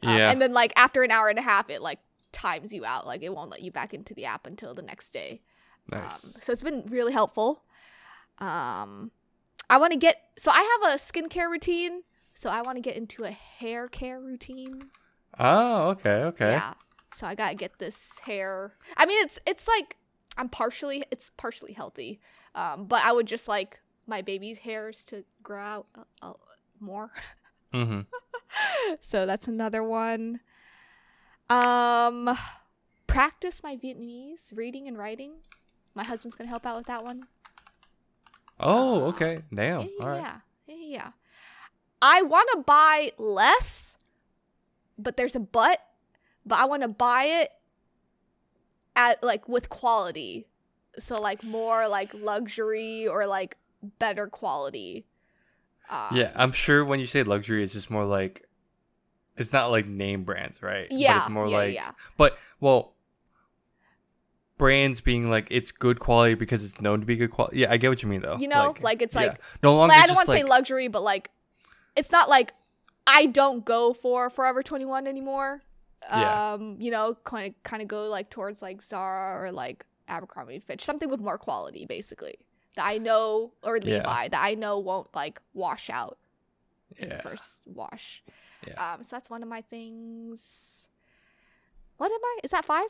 Um, Yeah. And then like after an hour and a half, it like times you out. Like it won't let you back into the app until the next day. Nice. Um, so it's been really helpful. Um, I want to get so I have a skincare routine. So I want to get into a hair care routine. oh, okay. Okay. Yeah. So I gotta get this hair. I mean, it's it's like I'm partially it's partially healthy, um, but I would just like my baby's hairs to grow out a, a, more. Mm-hmm. so that's another one. Um, practice my Vietnamese reading and writing. My husband's gonna help out with that one. Oh, Uh, okay. Damn. yeah, All right. yeah, yeah. I want to buy less, but there's a but. But I want to buy it at like with quality, so like more like luxury or like better quality. Um, Yeah, I'm sure when you say luxury, it's just more like it's not like name brands, right? yeah, But it's more yeah, like yeah. but well brands being like it's good quality because it's known to be good quality. Yeah, I get what you mean though. You know, like, it's yeah. like no longer like, I don't want to like say luxury, but like it's not like I don't go for Forever 21 anymore. Yeah. Um, you know, kind of kind of go like towards like Zara or like Abercrombie and Fitch, something with more quality basically. That I know or Yeah. Levi that I know won't like wash out in yeah. the first wash. Yeah. Um, so that's one of my things. What am I? Is that 5?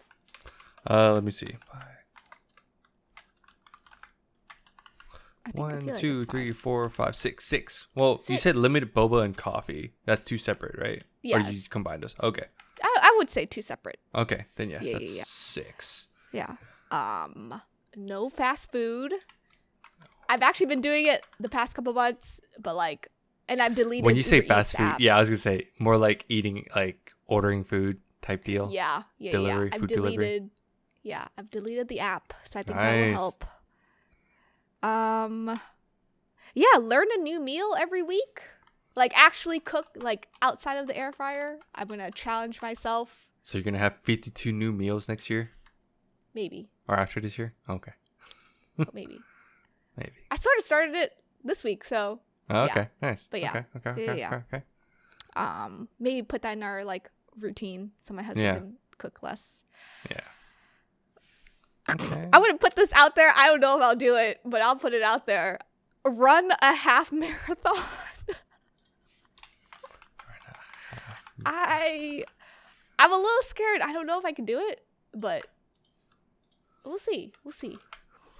Uh let me see. I think I One, feel like two, it's three, five. four, five, six, six. Well, you said limited boba and coffee. That's two separate, right? Yeah. Or you just combine those? Okay. I, I would say two separate. Okay. Then yes, Yeah, yeah, that's yeah. six. Yeah. Um, no fast food. I've actually been doing it the past couple months, but like, and I've deleted. When you say Uber Eats fast food, app. yeah, I was gonna say more like eating, like ordering food type deal. Yeah, yeah, Delivery, yeah. I've food delivery. Yeah, I've deleted the app, so I think Nice. that'll help. Um, yeah, learn a new meal every week. Like actually cook like outside of the air fryer. I'm gonna challenge myself. So you're gonna have 52 new meals next year Maybe, or after this year? Okay, maybe. maybe. I sort of started it this week, so Oh, Yeah. okay, nice. But yeah. Okay, okay, Yeah, okay, yeah. okay, okay. um maybe put that in our like routine so my husband Yeah. can cook less. Yeah. Okay. I wouldn't put this out there. I don't know if I'll do it, but I'll put it out there. Run a half marathon. I I'm a little scared. I don't know if I can do it, but we'll see. We'll see.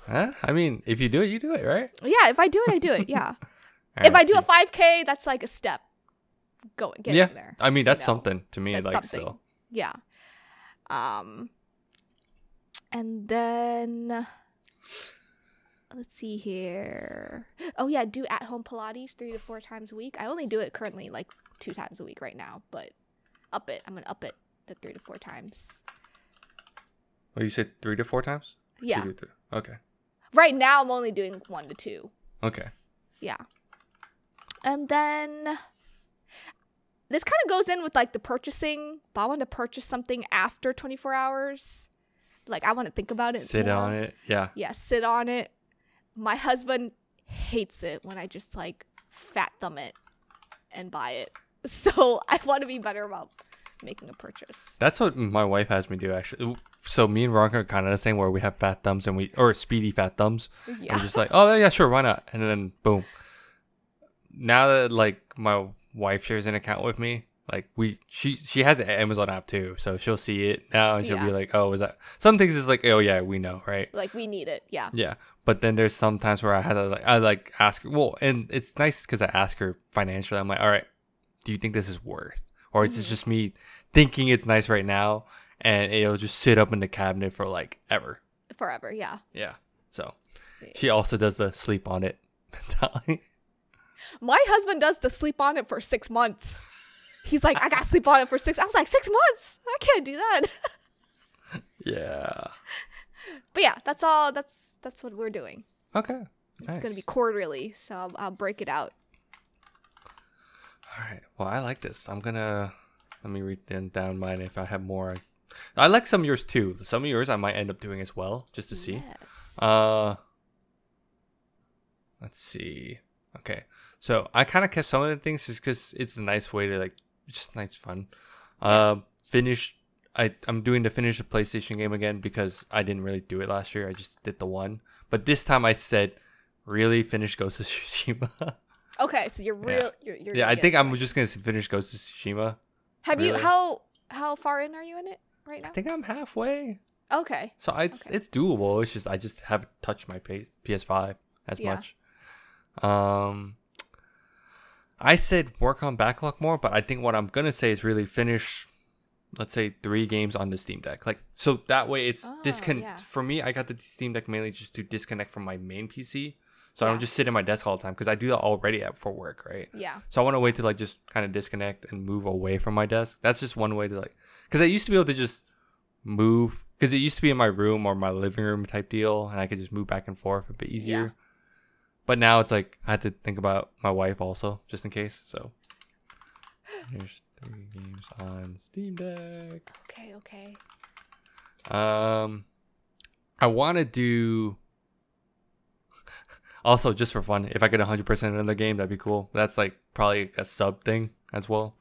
Huh? I mean, if you do it, you do it, right? Yeah, if I do it, I do it. Yeah. If I do a 5k, that's like a step going getting yeah, there. I mean that's know, something to me. That's like something. still. Yeah. Um and then let's see here. Oh yeah, do at home Pilates three to four times a week. I only do it currently like two times a week right now, but up it. I'm gonna up it to three to four times. Well, you said three to four times. Yeah. Two to three. Okay. Right now I'm only doing one to two. Okay. Yeah. And then this kind of goes in with like the purchasing, but I want to purchase something after 24 hours. Like I want to think about it. Sit more. on it. Yeah. Yeah, sit on it. My husband hates it when I just like fat thumb it and buy it. So I want to be better about making a purchase. That's what my wife has me do actually. So me and Veronica are kind of the same, where we have fat thumbs and we or speedy fat thumbs. Yeah. I'm just like, oh yeah, sure, why not? And then boom. Now that like my wife shares an account with me, like we she she has the Amazon app too, so she'll see it now and she'll be like, oh, is that some things is like, oh yeah, we know, right? like we need it. Yeah. Yeah, but then there's some times where I had to like I like ask her. Well, and it's nice because I ask her financially. I'm like, all right, do you think this is worth, or is Mm-hmm. it just me thinking it's nice right now, and it'll just sit up in the cabinet for like ever? Forever. Yeah. Yeah. So Yeah. she also does the sleep on it mentality. My husband does the sleep on it for six months. He's like, I got to sleep on it for six. I was like, six months? I can't do that. yeah. But yeah, that's all. That's that's what we're doing. Okay. It's gonna be quarterly, so I'll, I'll break it out. All right. Well, I like this. I'm gonna let me read down mine if I have more. I, I like some of yours too. Some of yours I might end up doing as well, just to see. Yes. Uh, let's see. Okay, so I kind of kept some of the things just because it's a nice way to like, just nice fun. Um, finish. I I'm doing the finish the PlayStation game again because I didn't really do it last year. I just did the one, but this time I said, really finish Ghost of Tsushima. Okay, so you're real. You're, you're yeah, I think I'm right. just gonna finish Ghost of Tsushima. Have you how how far in are you in it right now? I think I'm halfway, Okay. so it's Okay. it's doable. It's just I just haven't touched my PS5 as Yeah. much. Um, I said work on backlog more, but I think what I'm gonna say is really finish, let's say three games on the Steam Deck. Like so that way it's Oh, discon. yeah. For me, I got the Steam Deck mainly just to disconnect from my main PC, so I don't just sit at my desk all the time because I do that already at for work, right? Yeah. So I want to wait to like just kind of disconnect and move away from my desk. That's just one way to like, because I used to be able to just move because it used to be in my room or my living room type deal, and I could just move back and forth a bit easier. But now it's like I had to think about my wife also, just in case. So here's three games on Steam Deck. Okay. Okay. Um, I want to do. Also, just for fun, if I get 100% in the game, that'd be cool. That's like probably a sub thing as well.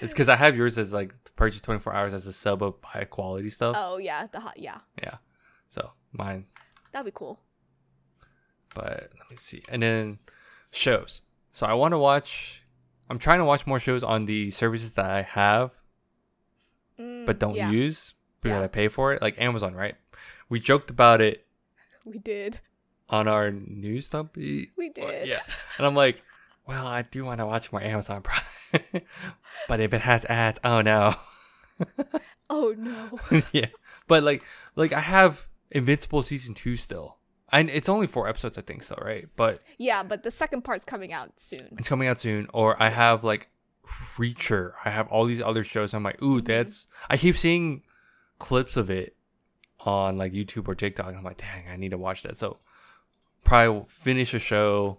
It's because I have yours as like purchase 24 hours as a sub of high quality stuff. Oh yeah, the hot. Yeah, Yeah. So mine, that'd be cool. But let me see. And then shows. So I want to watch. I'm trying to watch more shows on the services that I have Mm, but don't yeah, use because Yeah. I pay for it, like Amazon, right? We joked about it We did. on our news dump. We did. Yeah. And I'm like, well, I do want to watch more Amazon Prime, but if it has ads, oh no. Oh no. yeah. But like, like I have Invincible season two still. And it's only four episodes, I think, so right? But yeah, but the second part's coming out soon. it's coming out soon. Or I have like Reacher. I have all these other shows. I'm like, ooh, Mhm. that's. I keep seeing clips of it on like YouTube or TikTok. And I'm like, dang, I need to watch that. So probably finish a show.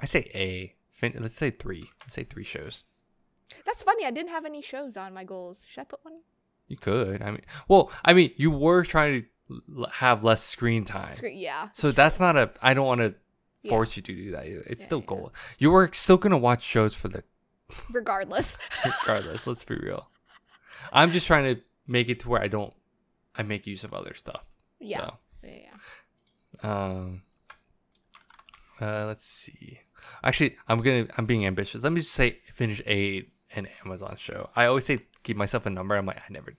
I say a. Fin- let's say three. Let's say three shows. That's funny. I didn't have any shows on my goals. Should I put one? You could. I mean, well, I mean, you were trying to have less screen time. Screen- Yeah. So that's not a. I don't want to Yeah. force you to do that. either. It's Yeah, still yeah. goal. You were still gonna watch shows for the Regardless. regardless. let's be real. I'm just trying to make it to where I don't. I make use of other stuff. Yeah. So, Yeah. yeah. um. Uh, let's see. Actually, I'm gonna. I'm being ambitious. Let me just say, finish a an Amazon show. I always say give myself a number. I'm like, I never.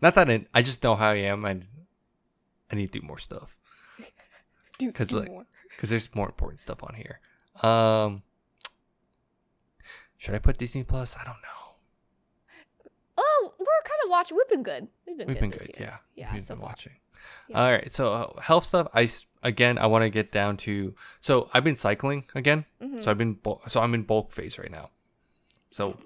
Not that I, I just know how I am, and I need to do more stuff. Do, 'Cause, do like, more. because there's more important stuff on here. Um, should I put Disney Plus? I don't know. Oh, we're kind of watching. We've been good. We've been We've good been good, yeah. Yeah, We've so been far. watching. Yeah. All right, so uh, health stuff. I again, I want to get down to. So I've been cycling again. Mhm. So I've been so I'm in bulk phase right now. So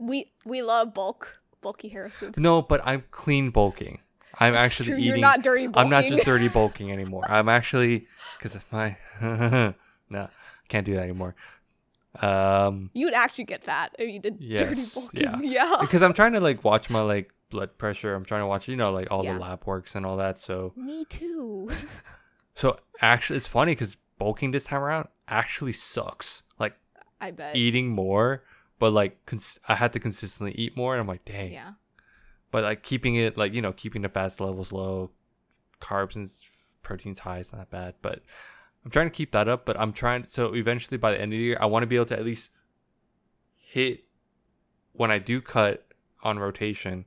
We we love bulk, bulky Harrison. no, but I'm clean bulking. I'm actually true, eating. You're not dirty bulking. I'm not just dirty bulking anymore. I'm actually because of my no, can't do that anymore. Um, You'd actually get fat if you did dirty bulking. yeah. Yeah. because I'm trying to like watch my like blood pressure. I'm trying to watch you know like all Yeah. the lab works and all that. So Me too. so actually it's funny because bulking this time around actually sucks. Like I bet. eating more, but like cons- I had to consistently eat more, and I'm like, dang. Yeah. But like keeping it like you know keeping the fast levels low, carbs and proteins high is not bad. But I'm trying to keep that up. But I'm trying so eventually by the end of the year, I want to be able to at least hit when I do cut on rotation.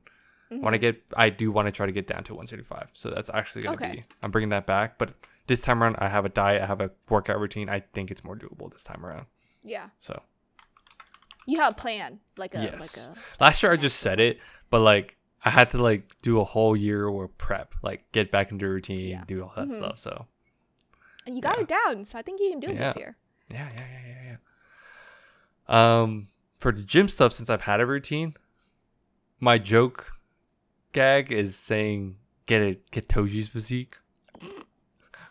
When I Mhm. get, I do want to try to get down to 135. So that's actually gonna Okay. be. I'm bringing that back, but this time around, I have a diet, I have a workout routine. I think it's more doable this time around. Yeah. So You have a plan, like a Yes. like a. last year I just said it, but like I had to like do a whole year of prep, like get back into routine, Yeah. do all that Mhm. stuff. So And you got Yeah. it down, so I think you can do it Yeah. this year. yeah, yeah, yeah, yeah, yeah. Um, for the gym stuff, since I've had a routine, my joke gag is saying get a get Toji's physique,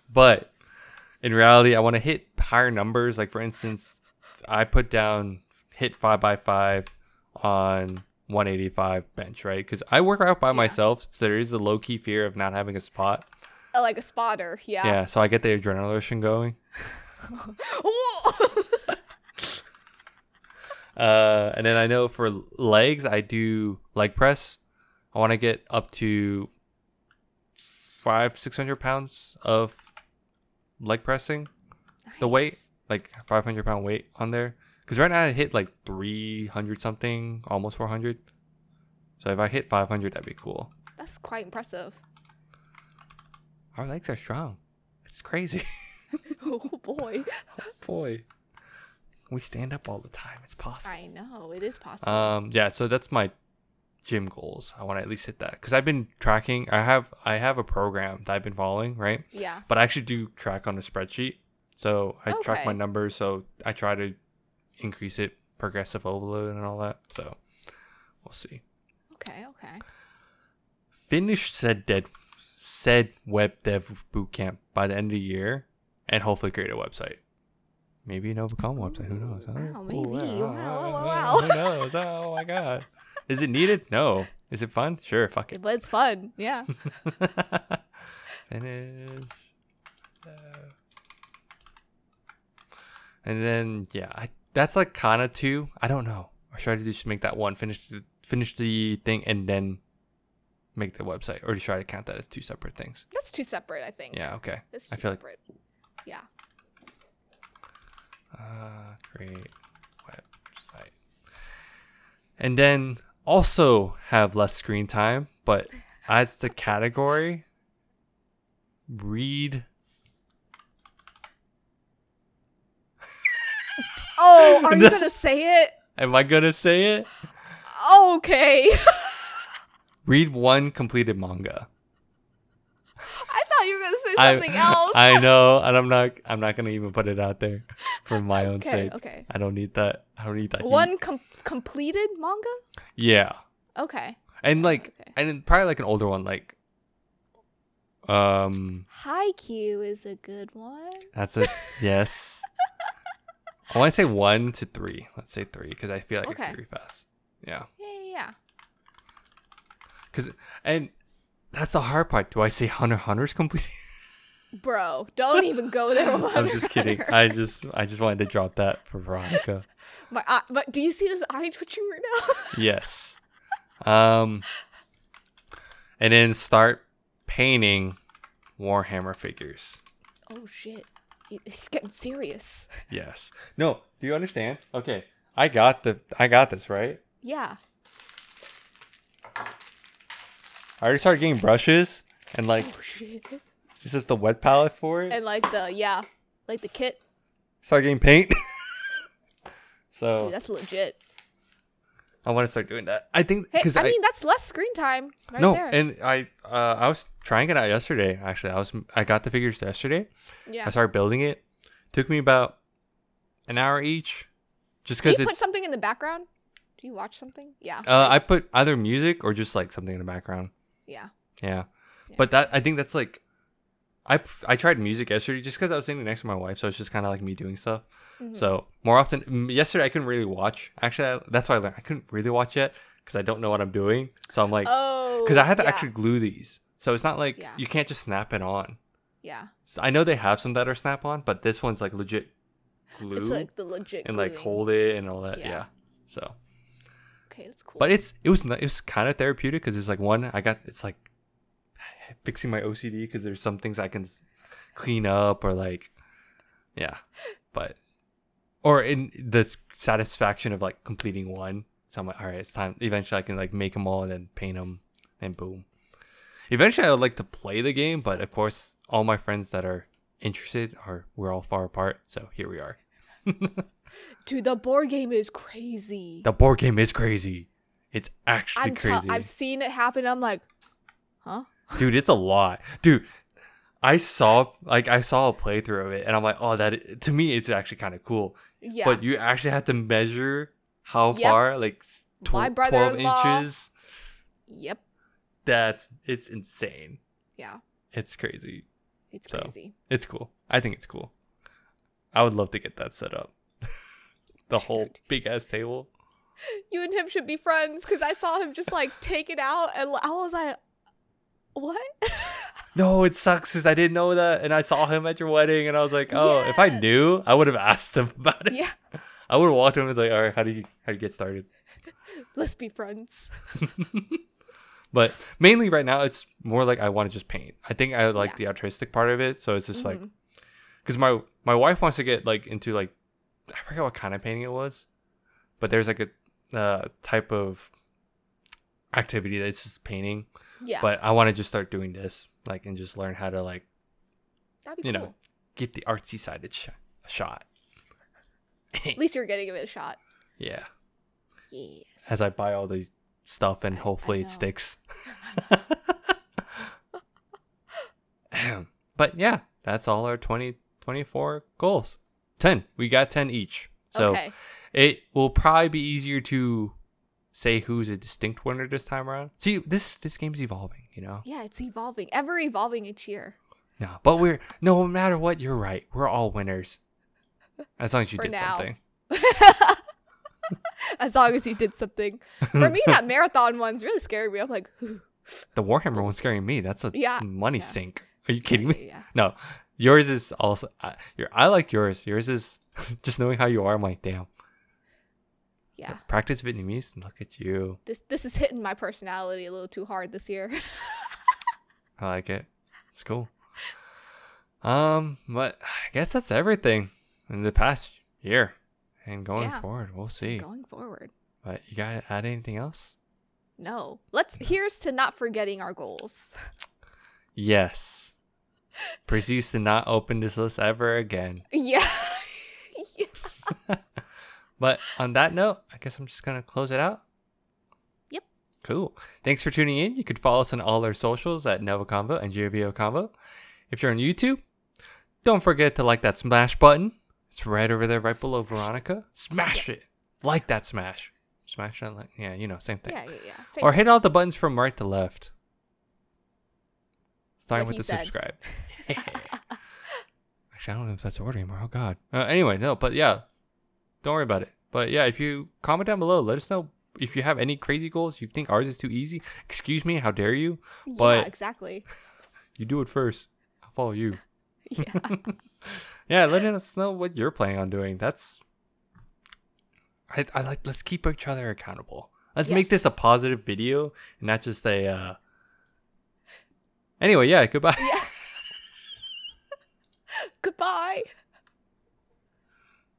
but in reality, I want to hit higher numbers. Like for instance, I put down hit five by five on 185 bench, right? Because I work out by Yeah. myself, so there is a low key fear of not having a spot. Uh, like a spotter. Yeah. Yeah, so I get the adrenaline rushing going. Uh, and then I know for legs, I do leg press. I want to get up to five, six hundred pounds of leg pressing. The weight, like five hundred pound weight on there. Because right now I hit like three hundred something, almost four hundred. So if I hit five hundred, that'd be cool. That's quite impressive. Our legs are strong. It's crazy. oh boy. oh Boy, we stand up all the time. It's possible. I know it is possible. Um, yeah, so that's my gym goals. I want to at least hit that because I've been tracking. I have I have a program that I've been following, right? yeah. But I actually do track on a spreadsheet. So I track my numbers. So I try to increase it, progressive overload, and all that. So we'll see. Okay. Okay. Finish said dead said web dev bootcamp by the end of the year, and hopefully create a website. Maybe NgoVo Convo website. Who knows? Ooh, wow, Ooh, maybe. Wow, wow, wow, wow. Who knows? Oh my god. Is it needed? No. Is it fun? Sure. Fuck it. But it's fun. Yeah. Finish. Uh, and then yeah, I that's like kind of two. I don't know. Or should I just make that one finish the finish the thing and then make the website, or should I count that as two separate things? That's two separate. I think. Yeah. Okay. That's I two feel like- Yeah. Uh, create website. And then also have less screen time, but as the category, read Oh, are you gonna say it? Am I gonna say it? Okay. Read one completed manga. I thought you were gonna say I- something else. I know, and I'm not. I'm not gonna even put it out there for my own okay, sake. okay. I don't need that. I don't need that. One com- completed manga? Yeah, Okay. and like, Okay. and probably like an older one, like, um, Haikyuu is a good one. that's it. yes. I want to say one to three. Let's say three because I feel like Okay. it's very fast. Yeah, Yeah, yeah, yeah. because and that's the hard part. Do I say Hunter Hunter's complete? Bro, don't even go there. I'm just kidding. Hunter. I just I just wanted to drop that for Veronica. My, eye- but do you see this eye twitching right now? yes. Um and then start painting Warhammer figures. oh shit, it's getting serious. Yes. No, do you understand? Okay. I got the I got this, right? Yeah. I already started getting brushes and like Oh shit. this is the wet palette for it. And like the yeah, like the kit. Start getting paint. Dude, so that's legit. I want to start doing that. I think Hey, because I, mean that's less screen time right no, there. and I uh, I was trying it out yesterday. Actually, I was I got the figures yesterday. yeah. I started building it. Took me about an hour each, just because you because put something in the background? Do you watch something? Yeah. Uh, I put either music or just like something in the background. yeah. Yeah, Yeah. but that I think that's like, I I tried music yesterday just because I was sitting next to my wife, so it's just kind of like me doing stuff. Mhm. So more often, yesterday I couldn't really watch. Actually, I, that's why I learned I couldn't really watch yet because I don't know what I'm doing. So I'm like, oh. because I had to yeah, actually glue these, so it's not like Yeah. you can't just snap it on. Yeah. So I know they have some that are snap on, but this one's like legit glue It's like the legit. and like gluing. hold it and all that. Yeah. Yeah. So, Okay, that's cool. but it's it was it was kind of therapeutic because it's like one I got it's like fixing my OCD because there's some things I can clean up or like yeah, but or in the satisfaction of like completing one. So I'm like, all right, it's time. Eventually, I can like make them all and then paint them, and boom. Eventually, I would like to play the game, but of course, all my friends that are interested are we're all far apart. So here we are. Dude, the board game is crazy. The board game is crazy. It's actually I'm crazy. I've seen it happen. I'm like, huh? Dude it's a lot dude i saw like i saw a playthrough of it and i'm like oh that to me it's actually kind of cool Yeah. but you actually have to measure how Yep. far like tw- My 12 inches yep. that's it's insane Yeah. it's crazy It's So. crazy. it's cool i think it's cool i would love to get that set up the whole big ass table You and him should be friends because I saw him just like take it out, and I was like, what? no it sucks because i didn't know that and i saw him at your wedding and i was like oh if i knew i would have asked him about it yeah. i would have walked him and was like all right how do you how do you get started Let's be friends. But mainly right now, it's more like I want to just paint. I think I like Yeah. the artistic part of it. So it's just like, Mhm. because my my wife wants to get like into like, I forget what kind of painting it was, but there's like a uh, type of activity that's just painting. Yeah. But I want to just start doing this, like, and just learn how to like you cool. know get the artsy side a, sh- a shot. At least you're getting it a shot. yeah, Yes. as I buy all the stuff and hopefully it sticks. but yeah, that's all our 2024 goals. 10. We got 10 each. So okay. it will probably be easier to say who's a distinct winner this time around. See, this this game's evolving, you know? Yeah, it's evolving, ever evolving each year. No, but we're no matter what, you're right. We're all winners. As long as you For did now. something. as long as you did something. For me, that marathon one's really scared me. I'm like, The Warhammer one's scaring me. That's a Yeah, money yeah. sink. Are you kidding me? Yeah. No, yours is also. Uh, your I like yours. Yours is just knowing how you are. I'm like, damn. Yeah. Practice Vietnamese. and Look at you. This this is hitting my personality a little too hard this year. I like it. It's cool. Um, but I guess that's everything in the past year, and going Yeah. forward, we'll see. Going forward. But you gotta add anything else? No. Let's here's to not forgetting our goals. Yes. Proceeds to not open this list ever again. Yeah. yeah. But on that note, I guess I'm just gonna close it out. Yep. Cool. Thanks for tuning in. You could follow us on all our socials at NgoVo Convo and NgoVo Convo. If you're on YouTube, don't forget to like that smash button. It's right over there, right below Veronica. Smash it. Like that smash. Smash that like yeah, you know, same thing. Yeah, yeah, yeah. Same Or hit all the buttons from right to left. Starting What with the said. subscribe. Actually, I don't know if that's order anymore. Oh God. Uh, anyway, no, but yeah, don't worry about it. But yeah, if you comment down below, let us know if you have any crazy goals. You think ours is too easy? Excuse me, how dare you? yeah, but- exactly. You do it first. I'll follow you. Yeah. Yeah, let us know what you're planning on doing. That's I, I like let's keep each other accountable. Let's make this a positive video and not just a uh Anyway, yeah, goodbye. yeah. Goodbye.